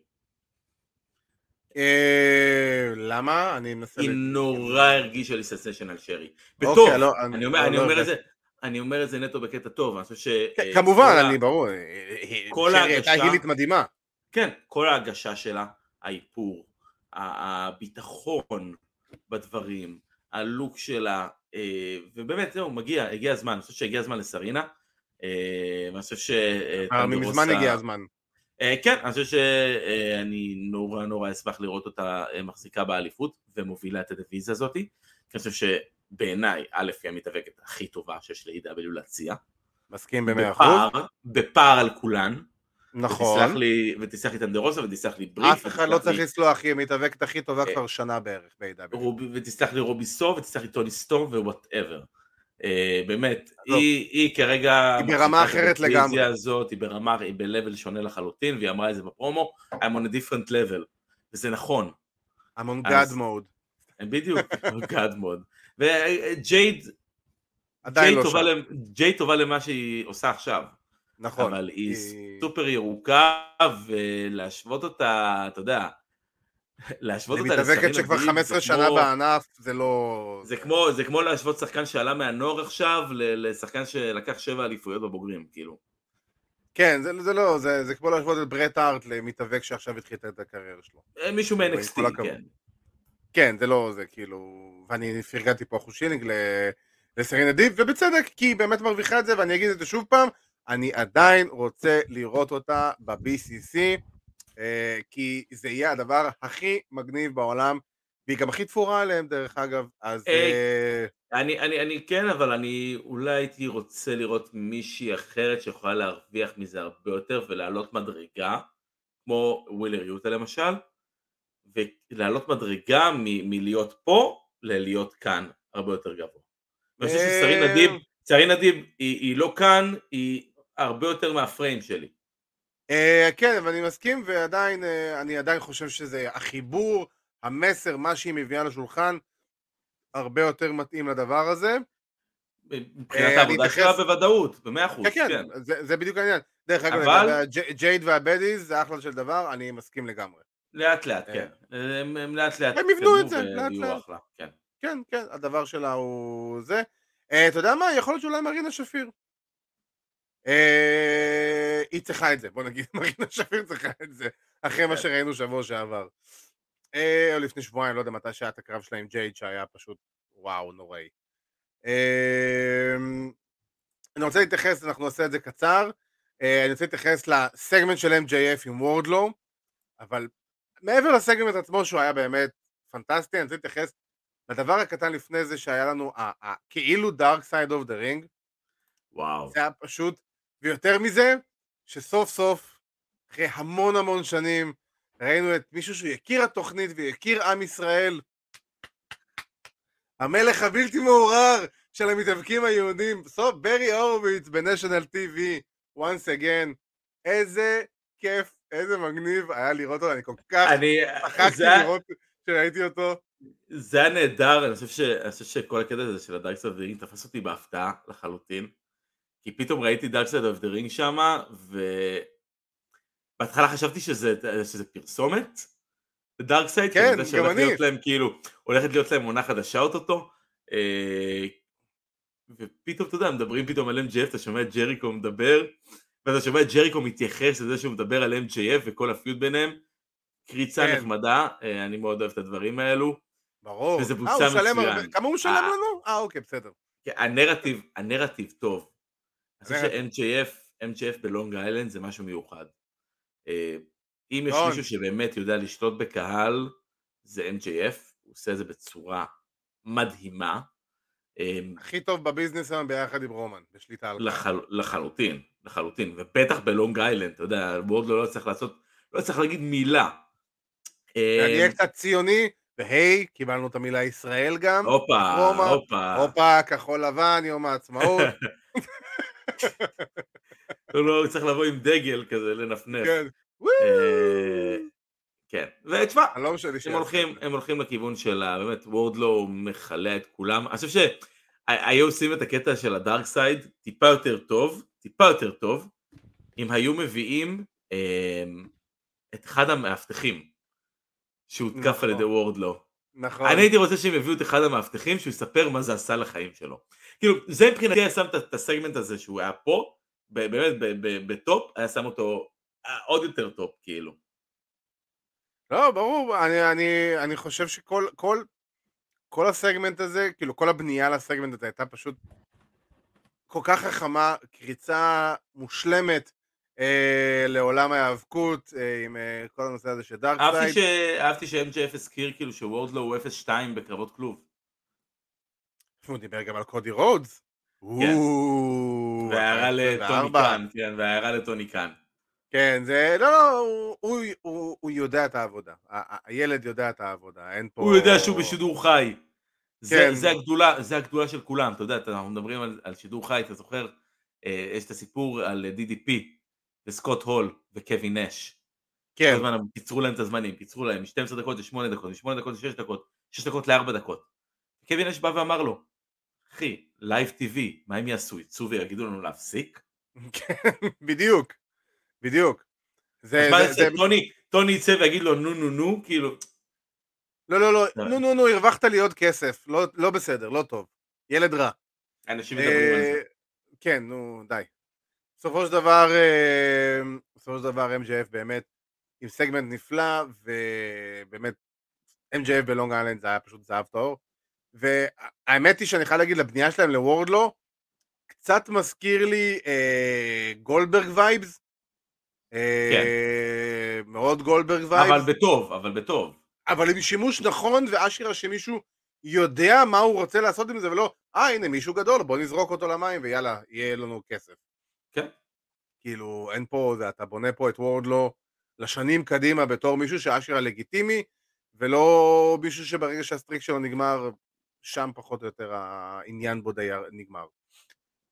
אה, למה? אני מנסה... היא נורא הרגישה לי סנסיישנל שרי. אוקיי, בטוב, לא, אני אומר לא את זה. אני אומר את זה נטו בקטע טוב, אני חושב ש... כן, אה, כמובן, אני ברור, כל ההגשה... הייתה גילית מדהימה. כן, כל ההגשה שלה, האיפור, הביטחון בדברים, הלוק שלה, אה, ובאמת זהו, מגיע, הגיע הזמן, אני חושב שהגיע הזמן לסרינה, אה, ואני חושב ש... מזמן הגיע הזמן. כן, אני חושב שאני נורא נורא אשמח לראות אותה מחזיקה באליפות ומובילה את הדיוויזיה הזאתי, כי אני חושב בעיניי, א', היא המתאבקת הכי טובה שיש ל-AEW להציע. מסכים במאה אחוז. בפער על כולן. נכון. ותסלח לי, ותסלח לי ת'אנדר רוזה ותסלח לי בריט. אף אחד לא צריך לסלוח, היא המתאבקת הכי טובה כבר שנה בערך ב-AEW. ותסלח לי רובי סוהו, ותסלח לי טוני סטורם ו whatever. באמת, היא כרגע... היא ברמה אחרת לגמרי. הזאת, היא ברמה, היא ב-level שונה לחלוטין, והיא אמרה את זה בפרומו, I'm on a different level. וזה נכון. I'm on God mode. בדיוק, God mode. וג'ייד, ג'יי לא טובה, ג'יי טובה למה שהיא עושה עכשיו. נכון. אבל היא סופר ירוקה, ולהשוות אותה, אתה יודע, להשוות אותה לשחקן... היא מתאבקת שכבר 15 שנה בענף, זה לא... זה כמו, זה כמו להשוות שחקן שעלה מהנוער עכשיו, לשחקן שלקח שבע אליפויות בבוגרים, כאילו. כן, זה, זה לא, זה, זה כמו להשוות את ברט ארט למתאבק שעכשיו התחיל את הקריירה שלו. אה, מישהו מ-NXT, כן. כן, זה לא, זה כאילו... ואני פרגנתי פה אחוז שילינג לסרין אדיב, ובצדק, כי היא באמת מרוויחה את זה, ואני אגיד את זה שוב פעם, אני עדיין רוצה לראות אותה ב-BCC, אה, כי זה יהיה הדבר הכי מגניב בעולם, והיא גם הכי תפורה עליהם דרך אגב, אז... אה, אני, אני, אני כן, אבל אני אולי הייתי רוצה לראות מישהי אחרת שיכולה להרוויח מזה הרבה יותר ולעלות מדרגה, כמו ווילר יוטה למשל, ולעלות מדרגה מ- מלהיות פה ללהיות כאן הרבה יותר גבוה. אני חושב ששרין אה, אדיב, שרין אדיב היא, היא לא כאן, היא הרבה יותר מהפריים שלי. אה, כן, אבל אני מסכים, ועדיין, אה, אני עדיין חושב שזה החיבור, המסר, מה שהיא מביאה לשולחן, הרבה יותר מתאים לדבר הזה. מבחינת העבודה שלה בוודאות, במאה אחוז, כן. כן, זה, זה בדיוק העניין. דרך אגב, אבל... ג'ייד והבדיז זה אחלה של דבר, אני מסכים לגמרי. לאט לאט, כן. הם לאט לאט. הם יבנו את זה, לאט לאט. כן. כן, כן, הדבר שלה הוא זה. אה, אתה יודע מה? יכול להיות שאולי מרינה שפיר. אה, היא צריכה את זה, בוא נגיד, מרינה שפיר צריכה את זה, אחרי מה כן. שראינו שבוע שעבר. אה, או לפני שבועיים, לא יודע מתי שהיה את הקרב שלה עם ג'ייד, שהיה פשוט וואו, נוראי. אני רוצה להתייחס, אנחנו נעשה את זה קצר. אני רוצה להתייחס לסגמנט של MJF עם וורדלו, אבל מעבר לסגמנט עצמו שהוא היה באמת פנטסטי, אני רוצה להתייחס לדבר הקטן לפני זה שהיה לנו כאילו דארק סייד אוף דה רינג. וואו. זה היה פשוט, ויותר מזה, שסוף סוף, אחרי המון המון שנים, ראינו את מישהו שיכיר התוכנית ויכיר עם ישראל, המלך הבלתי מעורר של המתאבקים היהודים, סוף ברי הורוביץ בניישנל TV, once again, איזה כיף איזה מגניב היה לראות אותו, אני כל כך צחקתי זה... לראות שראיתי אותו. זה היה נהדר, אני חושב, ש... אני חושב שכל הקטע הזה של ה Dark Side of the Ring תפס אותי בהפתעה לחלוטין. כי פתאום ראיתי Dark Side of the Ring שמה, ובהתחלה חשבתי שזה, שזה פרסומת ל Dark Side, כן, גם אני. להיות להם כאילו, הולכת להיות להם עונה חדשה אוטוטו. אה, ופתאום, אתה יודע, מדברים פתאום על MJF, אתה שומע את ג'ריקו מדבר, ואתה שומע את ג'ריקו מתייחס לזה שהוא מדבר על MJF וכל הפיוט ביניהם. קריצה כן. נחמדה, אה, אני מאוד אוהב את הדברים האלו. ברור. וזה אה, בוצע מצוין. כמה הוא משלם. לנו? אה, אוקיי, בסדר. כן, הנרטיב, הנרטיב טוב. אני חושב. ש-MJF, MJF בלונג איילנד זה משהו מיוחד. אה, אם יש. מישהו שבאמת יודע לשלוט בקהל, זה MJF, הוא עושה את זה בצורה מדהימה. הכי טוב בביזנס היום ביחד עם רומן, בשליטה על. לחל, לחלוטין, לחלוטין, ובטח בלונג איילנד, אתה יודע, וורדלו לא צריך לעשות, לא צריך להגיד מילה. אה, ואני אהיה קצת ציוני, והי, קיבלנו את המילה ישראל גם. הופה, הופה, הופה, כחול לבן, יום העצמאות. לא, לא, צריך לבוא עם דגל כזה, לנפנף. כן. אה, כן, ותשמע, שלי הם הולכים, לכיוון של. באמת, וורדלו מכלה את כולם. אני חושב שהיו עושים את הקטע של ה dark side טיפה יותר טוב, טיפה יותר טוב, אם היו מביאים אה, את אחד המאבטחים שהותקף נכון. על ידי וורדלו. נכון. אני הייתי רוצה שהם יביאו את אחד המאבטחים שהוא יספר מה זה עשה לחיים שלו. כאילו, זה מבחינתי היה שם את- הסגמנט הזה שהוא היה פה, באמת ב top, היה שם אותו אה, עוד יותר top, כאילו. לא, ברור, אני, אני, אני חושב שכל כל, כל הסגמנט הזה, כאילו כל הבנייה לסגמנט הזה הייתה פשוט כל כך חכמה, קריצה מושלמת אה, לעולם ההיאבקות אה, עם אה, כל הנושא הזה של dark אהבתי. ש- אהבתי ש-MJF הזכיר כאילו שוורדלו הוא 0-2 בקרבות כלוב. הוא דיבר גם על קודי רודס. הוא- והערה לטוני 24. קאן, כן, והערה לטוני קאן. כן, זה, לא, לא, הוא, הוא, הוא, הוא יודע את העבודה. ה- הילד יודע את העבודה, אין פה... הוא יודע שהוא בשידור חי. זה, כן. זה, הגדולה, זה הגדולה של כולם, אתה יודע, אנחנו מדברים על, על שידור חי, אתה זוכר, אה, יש את הסיפור על DDP וסקוט הול וקווין נש. כן, הזמן הם קיצרו להם את הזמנים, קיצרו להם מ-12 דקות ל-8 דקות, מ-8 דקות ל-6 דקות, 6 דקות ל-4 דקות. קווין נש בא ואמר לו, אחי, live TV, מה הם יעשו? יצאו ויגידו לנו להפסיק? כן, בדיוק, בדיוק. זה, אז מה זה? זה, טוני, טוני יצא ויגיד לו נו נו נו, כאילו, לא, לא, לא, לא. נו, נו, נו, הרווחת לי עוד כסף, לא, לא בסדר, לא טוב. ילד רע. אנשים מדברים על אה, זה. כן, נו, די. בסופו של דבר, אה, בסופו של דבר MJF באמת עם סגמנט נפלא, ובאמת MJF בלונג איילנד זה היה פשוט זהב טהור. והאמת היא שאני חייב להגיד, לבנייה שלהם לוורדלו, קצת מזכיר לי אה, גולדברג vibes. אה, מאוד גולדברג vibes. אבל בטוב, אבל בטוב. אבל עם שימוש נכון ואשכרה שמישהו יודע מה הוא רוצה לעשות עם זה ולא, אה הנה מישהו גדול בוא נזרוק אותו למים ויאללה יהיה לנו כסף. כן. כאילו אין פה, זה, אתה בונה פה את וורדלו לשנים קדימה בתור מישהו שאשכרה לגיטימי ולא מישהו שברגע שהסטריק שלו נגמר שם פחות או יותר העניין בו די נגמר.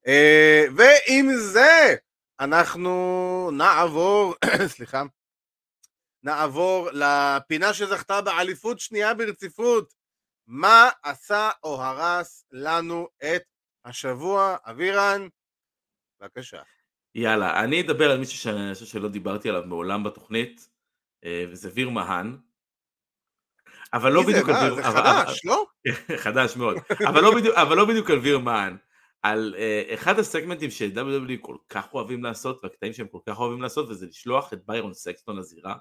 אה, ועם זה אנחנו נעבור, סליחה, נעבור לפינה שזכתה באליפות שנייה ברציפות. מה עשה או הרס לנו את השבוע? אבירן, בבקשה. יאללה, אני אדבר על מישהו שאני חושב שלא דיברתי עליו מעולם בתוכנית, אה, וזה ויר מהן. אבל לא? בדיוק על מה, ויר... זה חדש, לא? חדש מאוד. לא אבל לא בדיוק על ויר מהן. על uh, אחד הסגמנטים ש-WWE כל כך אוהבים לעשות, והקטעים שהם כל כך אוהבים לעשות, וזה לשלוח את ביירון סקסטון לזירה,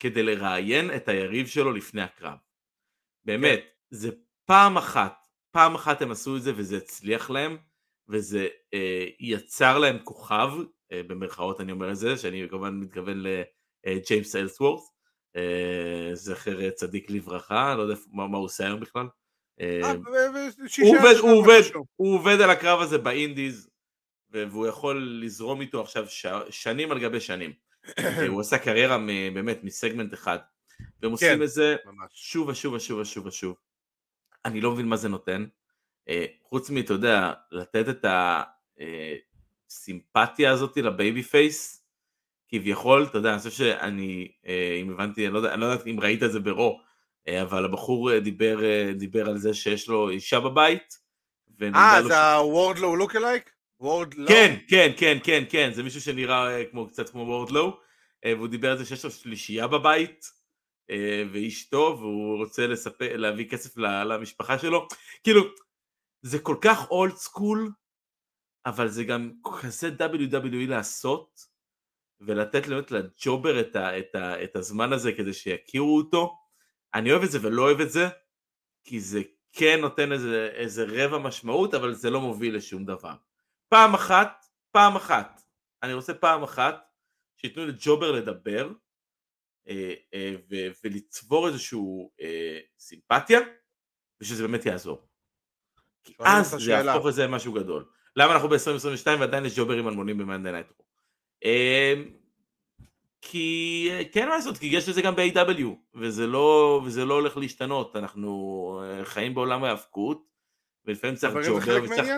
כדי לראיין את היריב שלו לפני הקרב. באמת, זה פעם אחת, פעם אחת הם עשו את זה וזה הצליח להם, וזה uh, יצר להם כוכב, uh, במרכאות אני אומר את זה, שאני כמובן מתכוון לג'יימס אלסוורת', uh, זכר צדיק לברכה, לא יודע מה, מה הוא עושה היום בכלל. אה, אה, הוא עובד, על הקרב הזה באינדיז, והוא יכול לזרום איתו עכשיו. שנים על גבי שנים. אה, הוא עשה קריירה מ- באמת מסגמנט אחד, והם עושים כן. את זה. שוב ושוב ושוב ושוב ושוב. אני לא מבין מה זה נותן. חוץ מאתה יודע, לתת את הסימפתיה הזאת ל babyface, כביכול, אתה יודע, אני חושב שאני, אם הבנתי, אני לא יודע, אני לא יודעת אם ראית את זה bro, אבל הבחור אה, דיבר, אה, דיבר על זה שיש לו אישה בבית, אה, זה Lookalike? וורדלו? כן, כן, כן, כן, כן, זה מישהו שנראה אה, כמו, קצת כמו וורדלו, אה, והוא דיבר על זה שיש לו שלישייה בבית, אה, ואשתו, והוא רוצה לספר, להביא כסף למשפחה שלו, כאילו, זה כל כך אולד סקול, אבל זה גם כזה WWE לעשות, ולתת באמת לג'ובר את, ה, את, ה, את הזמן הזה כדי שיכירו אותו. אני אוהב את זה ולא אוהב את זה, כי זה כן נותן איזה, איזה רבע משמעות, אבל זה לא מוביל לשום דבר. פעם אחת, פעם אחת, אני רוצה פעם אחת, שייתנו לג'ובר לדבר, אה, אה, ו- ולצבור איזושהי אה, סימפתיה, ושזה באמת יעזור. כי אז זה יהפוך לזה משהו גדול. למה אנחנו ב-2022 ועדיין יש ג'וברים אלמונים במאנדי נייטרו? כי כן מה לעשות, כי יש לזה גם ב-AW, וזה לא, וזה לא הולך להשתנות, אנחנו חיים בעולם ההאבקות, ולפעמים צריך ג'ובר, וצריך,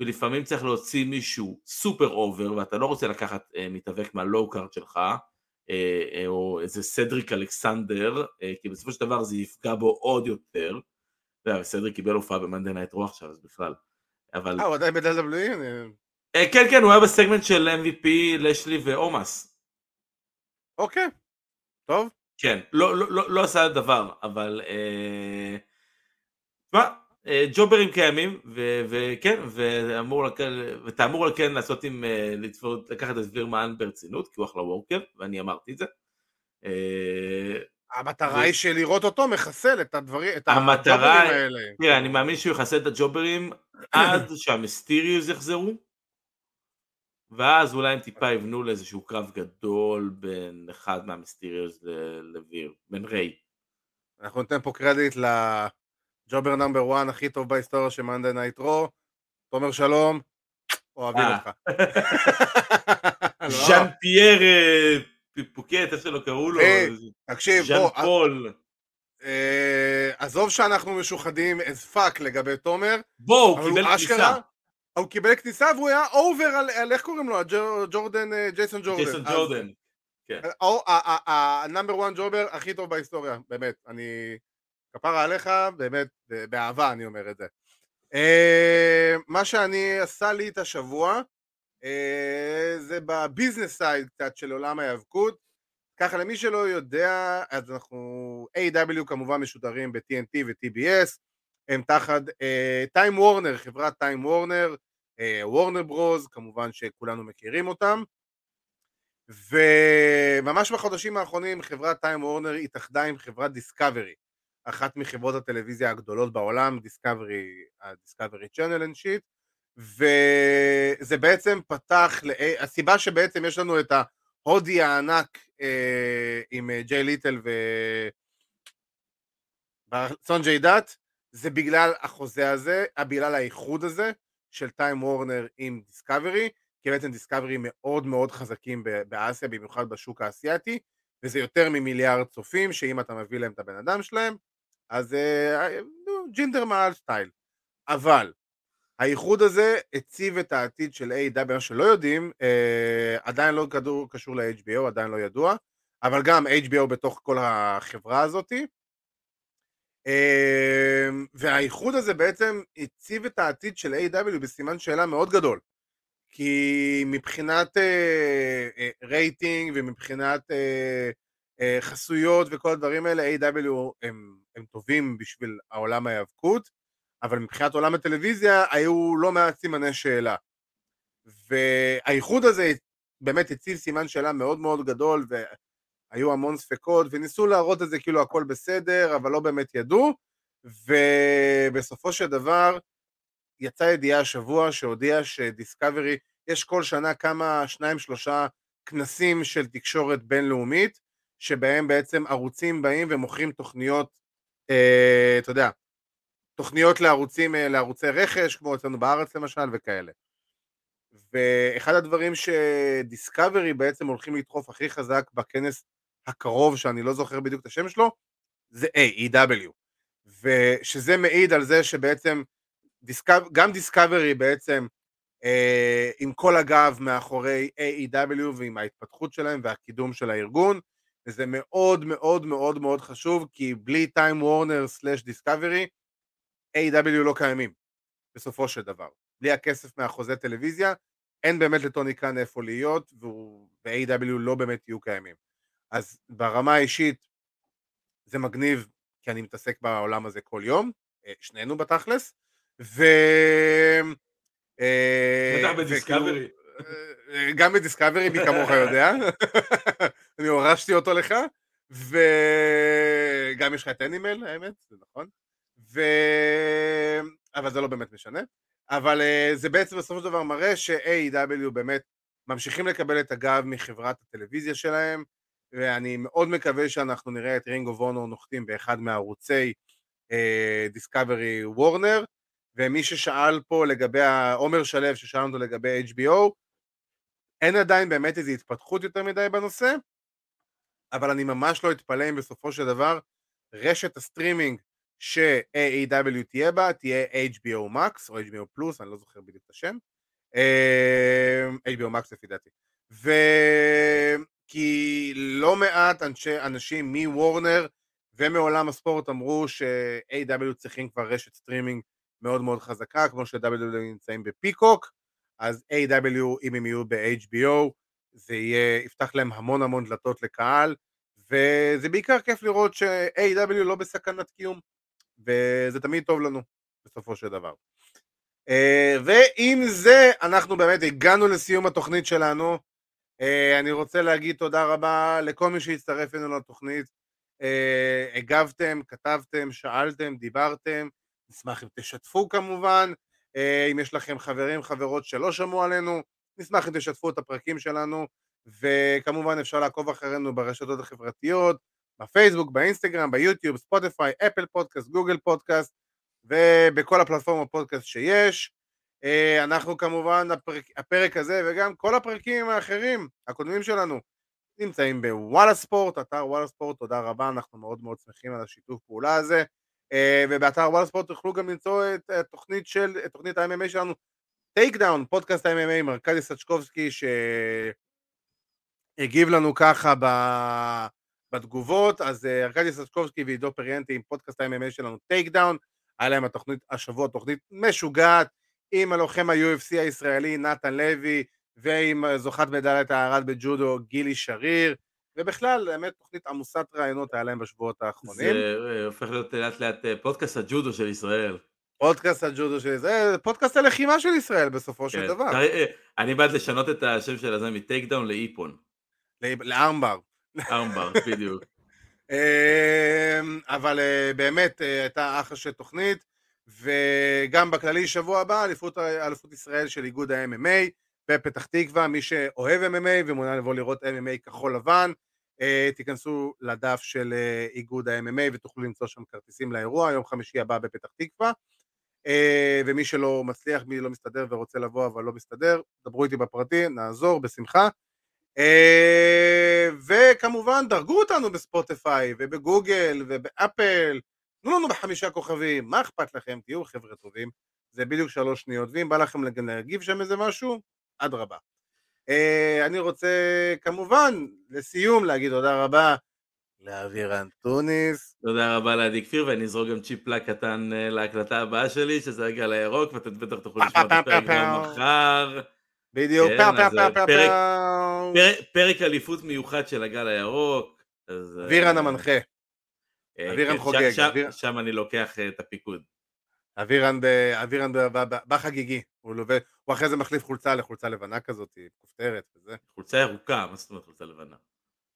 ולפעמים צריך להוציא מישהו super over, ואתה לא רוצה לקחת מתאבק מה low card שלך, אה, אה, או איזה סדריק אלכסנדר, אה, כי בסופו של דבר זה יפגע בו עוד יותר. סדריק קיבל הופעה ב Monday Night Raw עכשיו, אז בכלל. אבל... אה, הוא עדיין ב-WWE? כן, כן, הוא היה בסגמנט של MVP, לאשלי ועומוס. אוקיי, טוב. כן, לא, לא, לא, לא עשה דבר, אבל... תשמע, אה, ג'וברים קיימים, וכן, ואמור, ואתה אמור כן לעשות עם, אה, לקחת את וירמן ברצינות, כי הוא אחלה וורקר, ואני אמרתי את זה. אה, המטרה היא של לראות אותו מחסל את הדברים, את הג'וברים האלה. תראה, אני מאמין שהוא יחסל את הג'וברים עד שהמיסטיריוס יחזרו, ואז אולי הם טיפה יבנו לאיזשהו קרב גדול בין אחד מהמיסטיריוס לוויר, ויר. אנחנו ניתן פה קרדיט jobber number 1 הכי טוב בהיסטוריה של Monday Night Raw, תומר שלום, אוהבים אה. אותך. ז'אן פייר אה, פוקט, איך שלא קראו לו, תקשיב, בוא, ז'אן פול. אה, עזוב שאנחנו משוחדים as fuck לגבי תומר, בוא, הוא קיבל כניסה. הוא קיבל כניסה והוא היה over על, איך קוראים לו? ג'ורדן, ג'ייסון ג'ורדן. ג'ייסון ג'ורדן. ה number 1 jobber הכי טוב בהיסטוריה, באמת, אני... כפרה עליך, באמת, באהבה אני אומר את זה. אה, מה שאני עשה לי את השבוע, אה, זה ב business side קצת של עולם ההיאבקות. ככה למי שלא יודע, אז אנחנו AEW כמובן משודרים ב-TNT ו-TBS, הם תחת Time Warner, חברת Time Warner, Warner Bros, כמובן שכולנו מכירים אותם. וממש בחודשים האחרונים חברת Time Warner התאחדה עם חברת Discovery. אחת מחברות הטלוויזיה הגדולות בעולם, Discovery, ה Discovery Channel and shit, וזה בעצם פתח, לא... הסיבה שבעצם יש לנו את ההודי הענק אה, עם אה, ג'יי לית'ל ו... סונג'אי דאט, זה בגלל החוזה הזה, אה, בגלל האיחוד הזה של Time Warner עם Discovery, כי בעצם Discovery מאוד מאוד חזקים באסיה, במיוחד בשוק האסייתי, וזה יותר ממיליארד צופים, שאם אתה מביא להם את הבן אדם שלהם, אז אה, ג'ינדר מעל style. אבל האיחוד הזה הציב את העתיד של AEW מה שלא יודעים, אה, עדיין לא כדור, קשור ל-HBO, עדיין לא ידוע, אבל גם HBO בתוך כל החברה הזאתי. אה, והאיחוד הזה בעצם הציב את העתיד של A.W. בסימן שאלה מאוד גדול. כי מבחינת אה, אה, רייטינג ומבחינת אה, אה, חסויות וכל הדברים האלה, A.W. הם, הם טובים בשביל העולם ההיאבקות, אבל מבחינת עולם הטלוויזיה היו לא מעט סימני שאלה. והאיחוד הזה באמת הציב סימן שאלה מאוד מאוד גדול, והיו המון ספקות, וניסו להראות את זה כאילו הכל בסדר, אבל לא באמת ידעו, ובסופו של דבר יצאה ידיעה השבוע שהודיעה שדיסקאברי, יש כל שנה כמה, שניים שלושה כנסים של תקשורת בינלאומית, שבהם בעצם ערוצים באים ומוכרים תוכניות, אה, אתה יודע, תוכניות לערוצים, אה, לערוצי רכש, כמו אצלנו בארץ למשל, וכאלה. ואחד הדברים שדיסקאברי בעצם הולכים לדחוף הכי חזק בכנס הקרוב, שאני לא זוכר בדיוק את השם שלו, זה A, EW. ושזה מעיד על זה שבעצם גם דיסקאברי בעצם אה, עם כל הגב מאחורי AEW ועם ההתפתחות שלהם והקידום של הארגון, וזה מאוד מאוד מאוד מאוד חשוב, כי בלי טיים וורנר סלאש דיסקאברי, A.W. לא קיימים, בסופו של דבר. בלי הכסף מהחוזה טלוויזיה, אין באמת לטוני קאן איפה להיות, ו-A.W. לא באמת יהיו קיימים. אז ברמה האישית, זה מגניב, כי אני מתעסק בעולם הזה כל יום, אה, שנינו בתכלס, ו... אה, בטח וכאילו- בדיסקאברי. אה, גם בדיסקאברי, מי כמוך יודע. אני הורשתי אותו לך. וגם יש לך את אנימל, האמת, זה נכון. ו... אבל זה לא באמת משנה. אבל זה בעצם בסופו של דבר מראה ש- AEW באמת ממשיכים לקבל את הגב מחברת הטלוויזיה שלהם, ואני מאוד מקווה שאנחנו נראה את Ring of Honor נוחתים באחד מערוצי Discovery Warner, ומי ששאל פה לגבי, עומר שלו ששאל אותו לגבי HBO, אין עדיין באמת איזו התפתחות יותר מדי בנושא, אבל אני ממש לא אתפלא אם בסופו של דבר רשת הסטרימינג ש-AEW תהיה בה תהיה HBO Max או HBO פלוס, אני לא זוכר בדיוק את השם, אה, HBO Max לפי דעתי. ו... כי לא מעט אנשי, אנשים מ Warner ומעולם הספורט אמרו ש- AEW צריכים כבר רשת סטרימינג מאוד מאוד חזקה, כמו ש-WWE נמצאים בפיקוק, אז A.W. אם הם יהיו ב-HBO, זה יהיה, יפתח להם המון המון דלתות לקהל, וזה בעיקר כיף לראות ש-A.W. לא בסכנת קיום, וזה תמיד טוב לנו, בסופו של דבר. אה, ועם זה, אנחנו באמת הגענו לסיום התוכנית שלנו. אה, אני רוצה להגיד תודה רבה לכל מי שהצטרף אלינו לתוכנית. אה, הגבתם, כתבתם, שאלתם, דיברתם. נשמח אם תשתפו כמובן, אה, אם יש לכם חברים, חברות שלא שמעו עלינו, נשמח אם תשתפו את הפרקים שלנו, וכמובן אפשר לעקוב אחרינו ברשתות החברתיות, בפייסבוק, באינסטגרם, ביוטיוב, ספוטיפיי, אפל פודקאסט, גוגל פודקאסט, ובכל הפלטפורמה פודקאסט שיש. אה, אנחנו כמובן, הפרק, הפרק הזה וגם כל הפרקים האחרים, הקודמים שלנו, נמצאים בוואלה ספורט, אתר וואלה ספורט, תודה רבה, אנחנו מאוד מאוד שמחים על השיתוף פעולה הזה. אה, ובאתר וואלה ספורט תוכלו גם למצוא את התוכנית של, את תוכנית ה-MMA שלנו, Takedown, פודקאסט ה-MMA עם ארכדי סצ'קובסקי שהגיב לנו ככה ב... בתגובות, אז אה, ארכדי סצ'קובסקי ועידו פריאנטי עם פודקאסט ה-MMA שלנו Takedown, היה להם התוכנית השבוע תוכנית משוגעת עם הלוחם ה-UFC הישראלי נתן לוי ועם זוכת מדליית הארד בג'ודו גילי שריר ובכלל, באמת תוכנית עמוסת ראיונות היה להם בשבועות האחרונים. זה אה, הופך להיות לאט לאט אה, פודקאסט הג'ודו של ישראל. פודקאסט הג'ודו של ישראל, זה פודקאסט הלחימה של ישראל בסופו של כן. דבר. אה, אני בעד לשנות את השם של הזה מ Takedown לאיפון. ל armbar. Armbar, בדיוק. אמ, אבל אה, באמת אה, הייתה אחלה של תוכנית, וגם בכללי שבוע הבא אליפות, אליפות ישראל של איגוד ה-MMA בפתח תקווה, מי שאוהב MMA ומעוניין לבוא לראות MMA כחול לבן, אה, תיכנסו לדף של אה, איגוד ה-MMA ותוכלו למצוא שם כרטיסים לאירוע, יום חמישי הבא בפתח תקווה. אה, ומי שלא מצליח, מי לא מסתדר ורוצה לבוא אבל לא מסתדר, דברו איתי בפרטי, נעזור בשמחה. וכמובן דרגו אותנו בספוטיפיי ובגוגל ובאפל, תנו לנו בחמישה כוכבים, מה אכפת לכם? תהיו חבר'ה טובים, זה בדיוק שלוש שניות, ואם בא לכם להגיב שם איזה משהו, אדרבה. אה, אני רוצה כמובן לסיום להגיד תודה רבה לאוויר אנטוניס, תודה רבה לעדי כפיר, ואני אזרוק גם צ'יפ פלאק קטן אה, להקלטה הבאה שלי, שזה הגל הירוק, ואתם בטח תוכלו לשמוע את הפרק גם. מחר. בדיוק, כן, פאו פאו אז, פאו פאו פרק- פאו. פרק- אליפות מיוחד של הגל הירוק. אה, אבירן המנחה, אה, אבירן כן, חוגג, שם- אביר- שם אני לוקח אה, את הפיקוד. אבירן, אבירן בחגיגי, הוא לובש, הוא אחרי זה מחליף חולצה לחולצה לבנה כזאת, כופתרת וזה. חולצה ירוקה, מה זאת אומרת חולצה לבנה?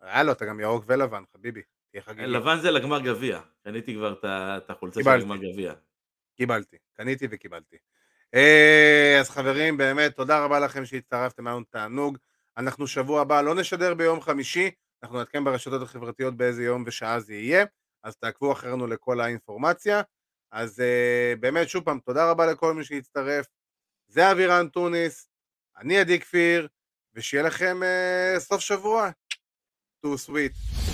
הלו, אתה גם ירוק ולבן, חביבי, תהיה חגיגי. לבן זה לגמר גביע, קניתי כבר את החולצה של. הגמר גביע. קיבלתי, קניתי וקיבלתי. אה, אז חברים, באמת, תודה רבה לכם שהצטרפתם, היה לנו תענוג. אנחנו שבוע הבא לא נשדר ביום חמישי, אנחנו נעדכן ברשתות החברתיות באיזה יום ושעה זה יהיה, אז תעקבו אחרינו לכל האינפורמציה. אז אה, באמת, שוב פעם, תודה רבה לכל מי שהצטרף. זה אבירן טוניס, אני עדי כפיר, ושיהיה לכם אה, סוף שבוע. too sweet.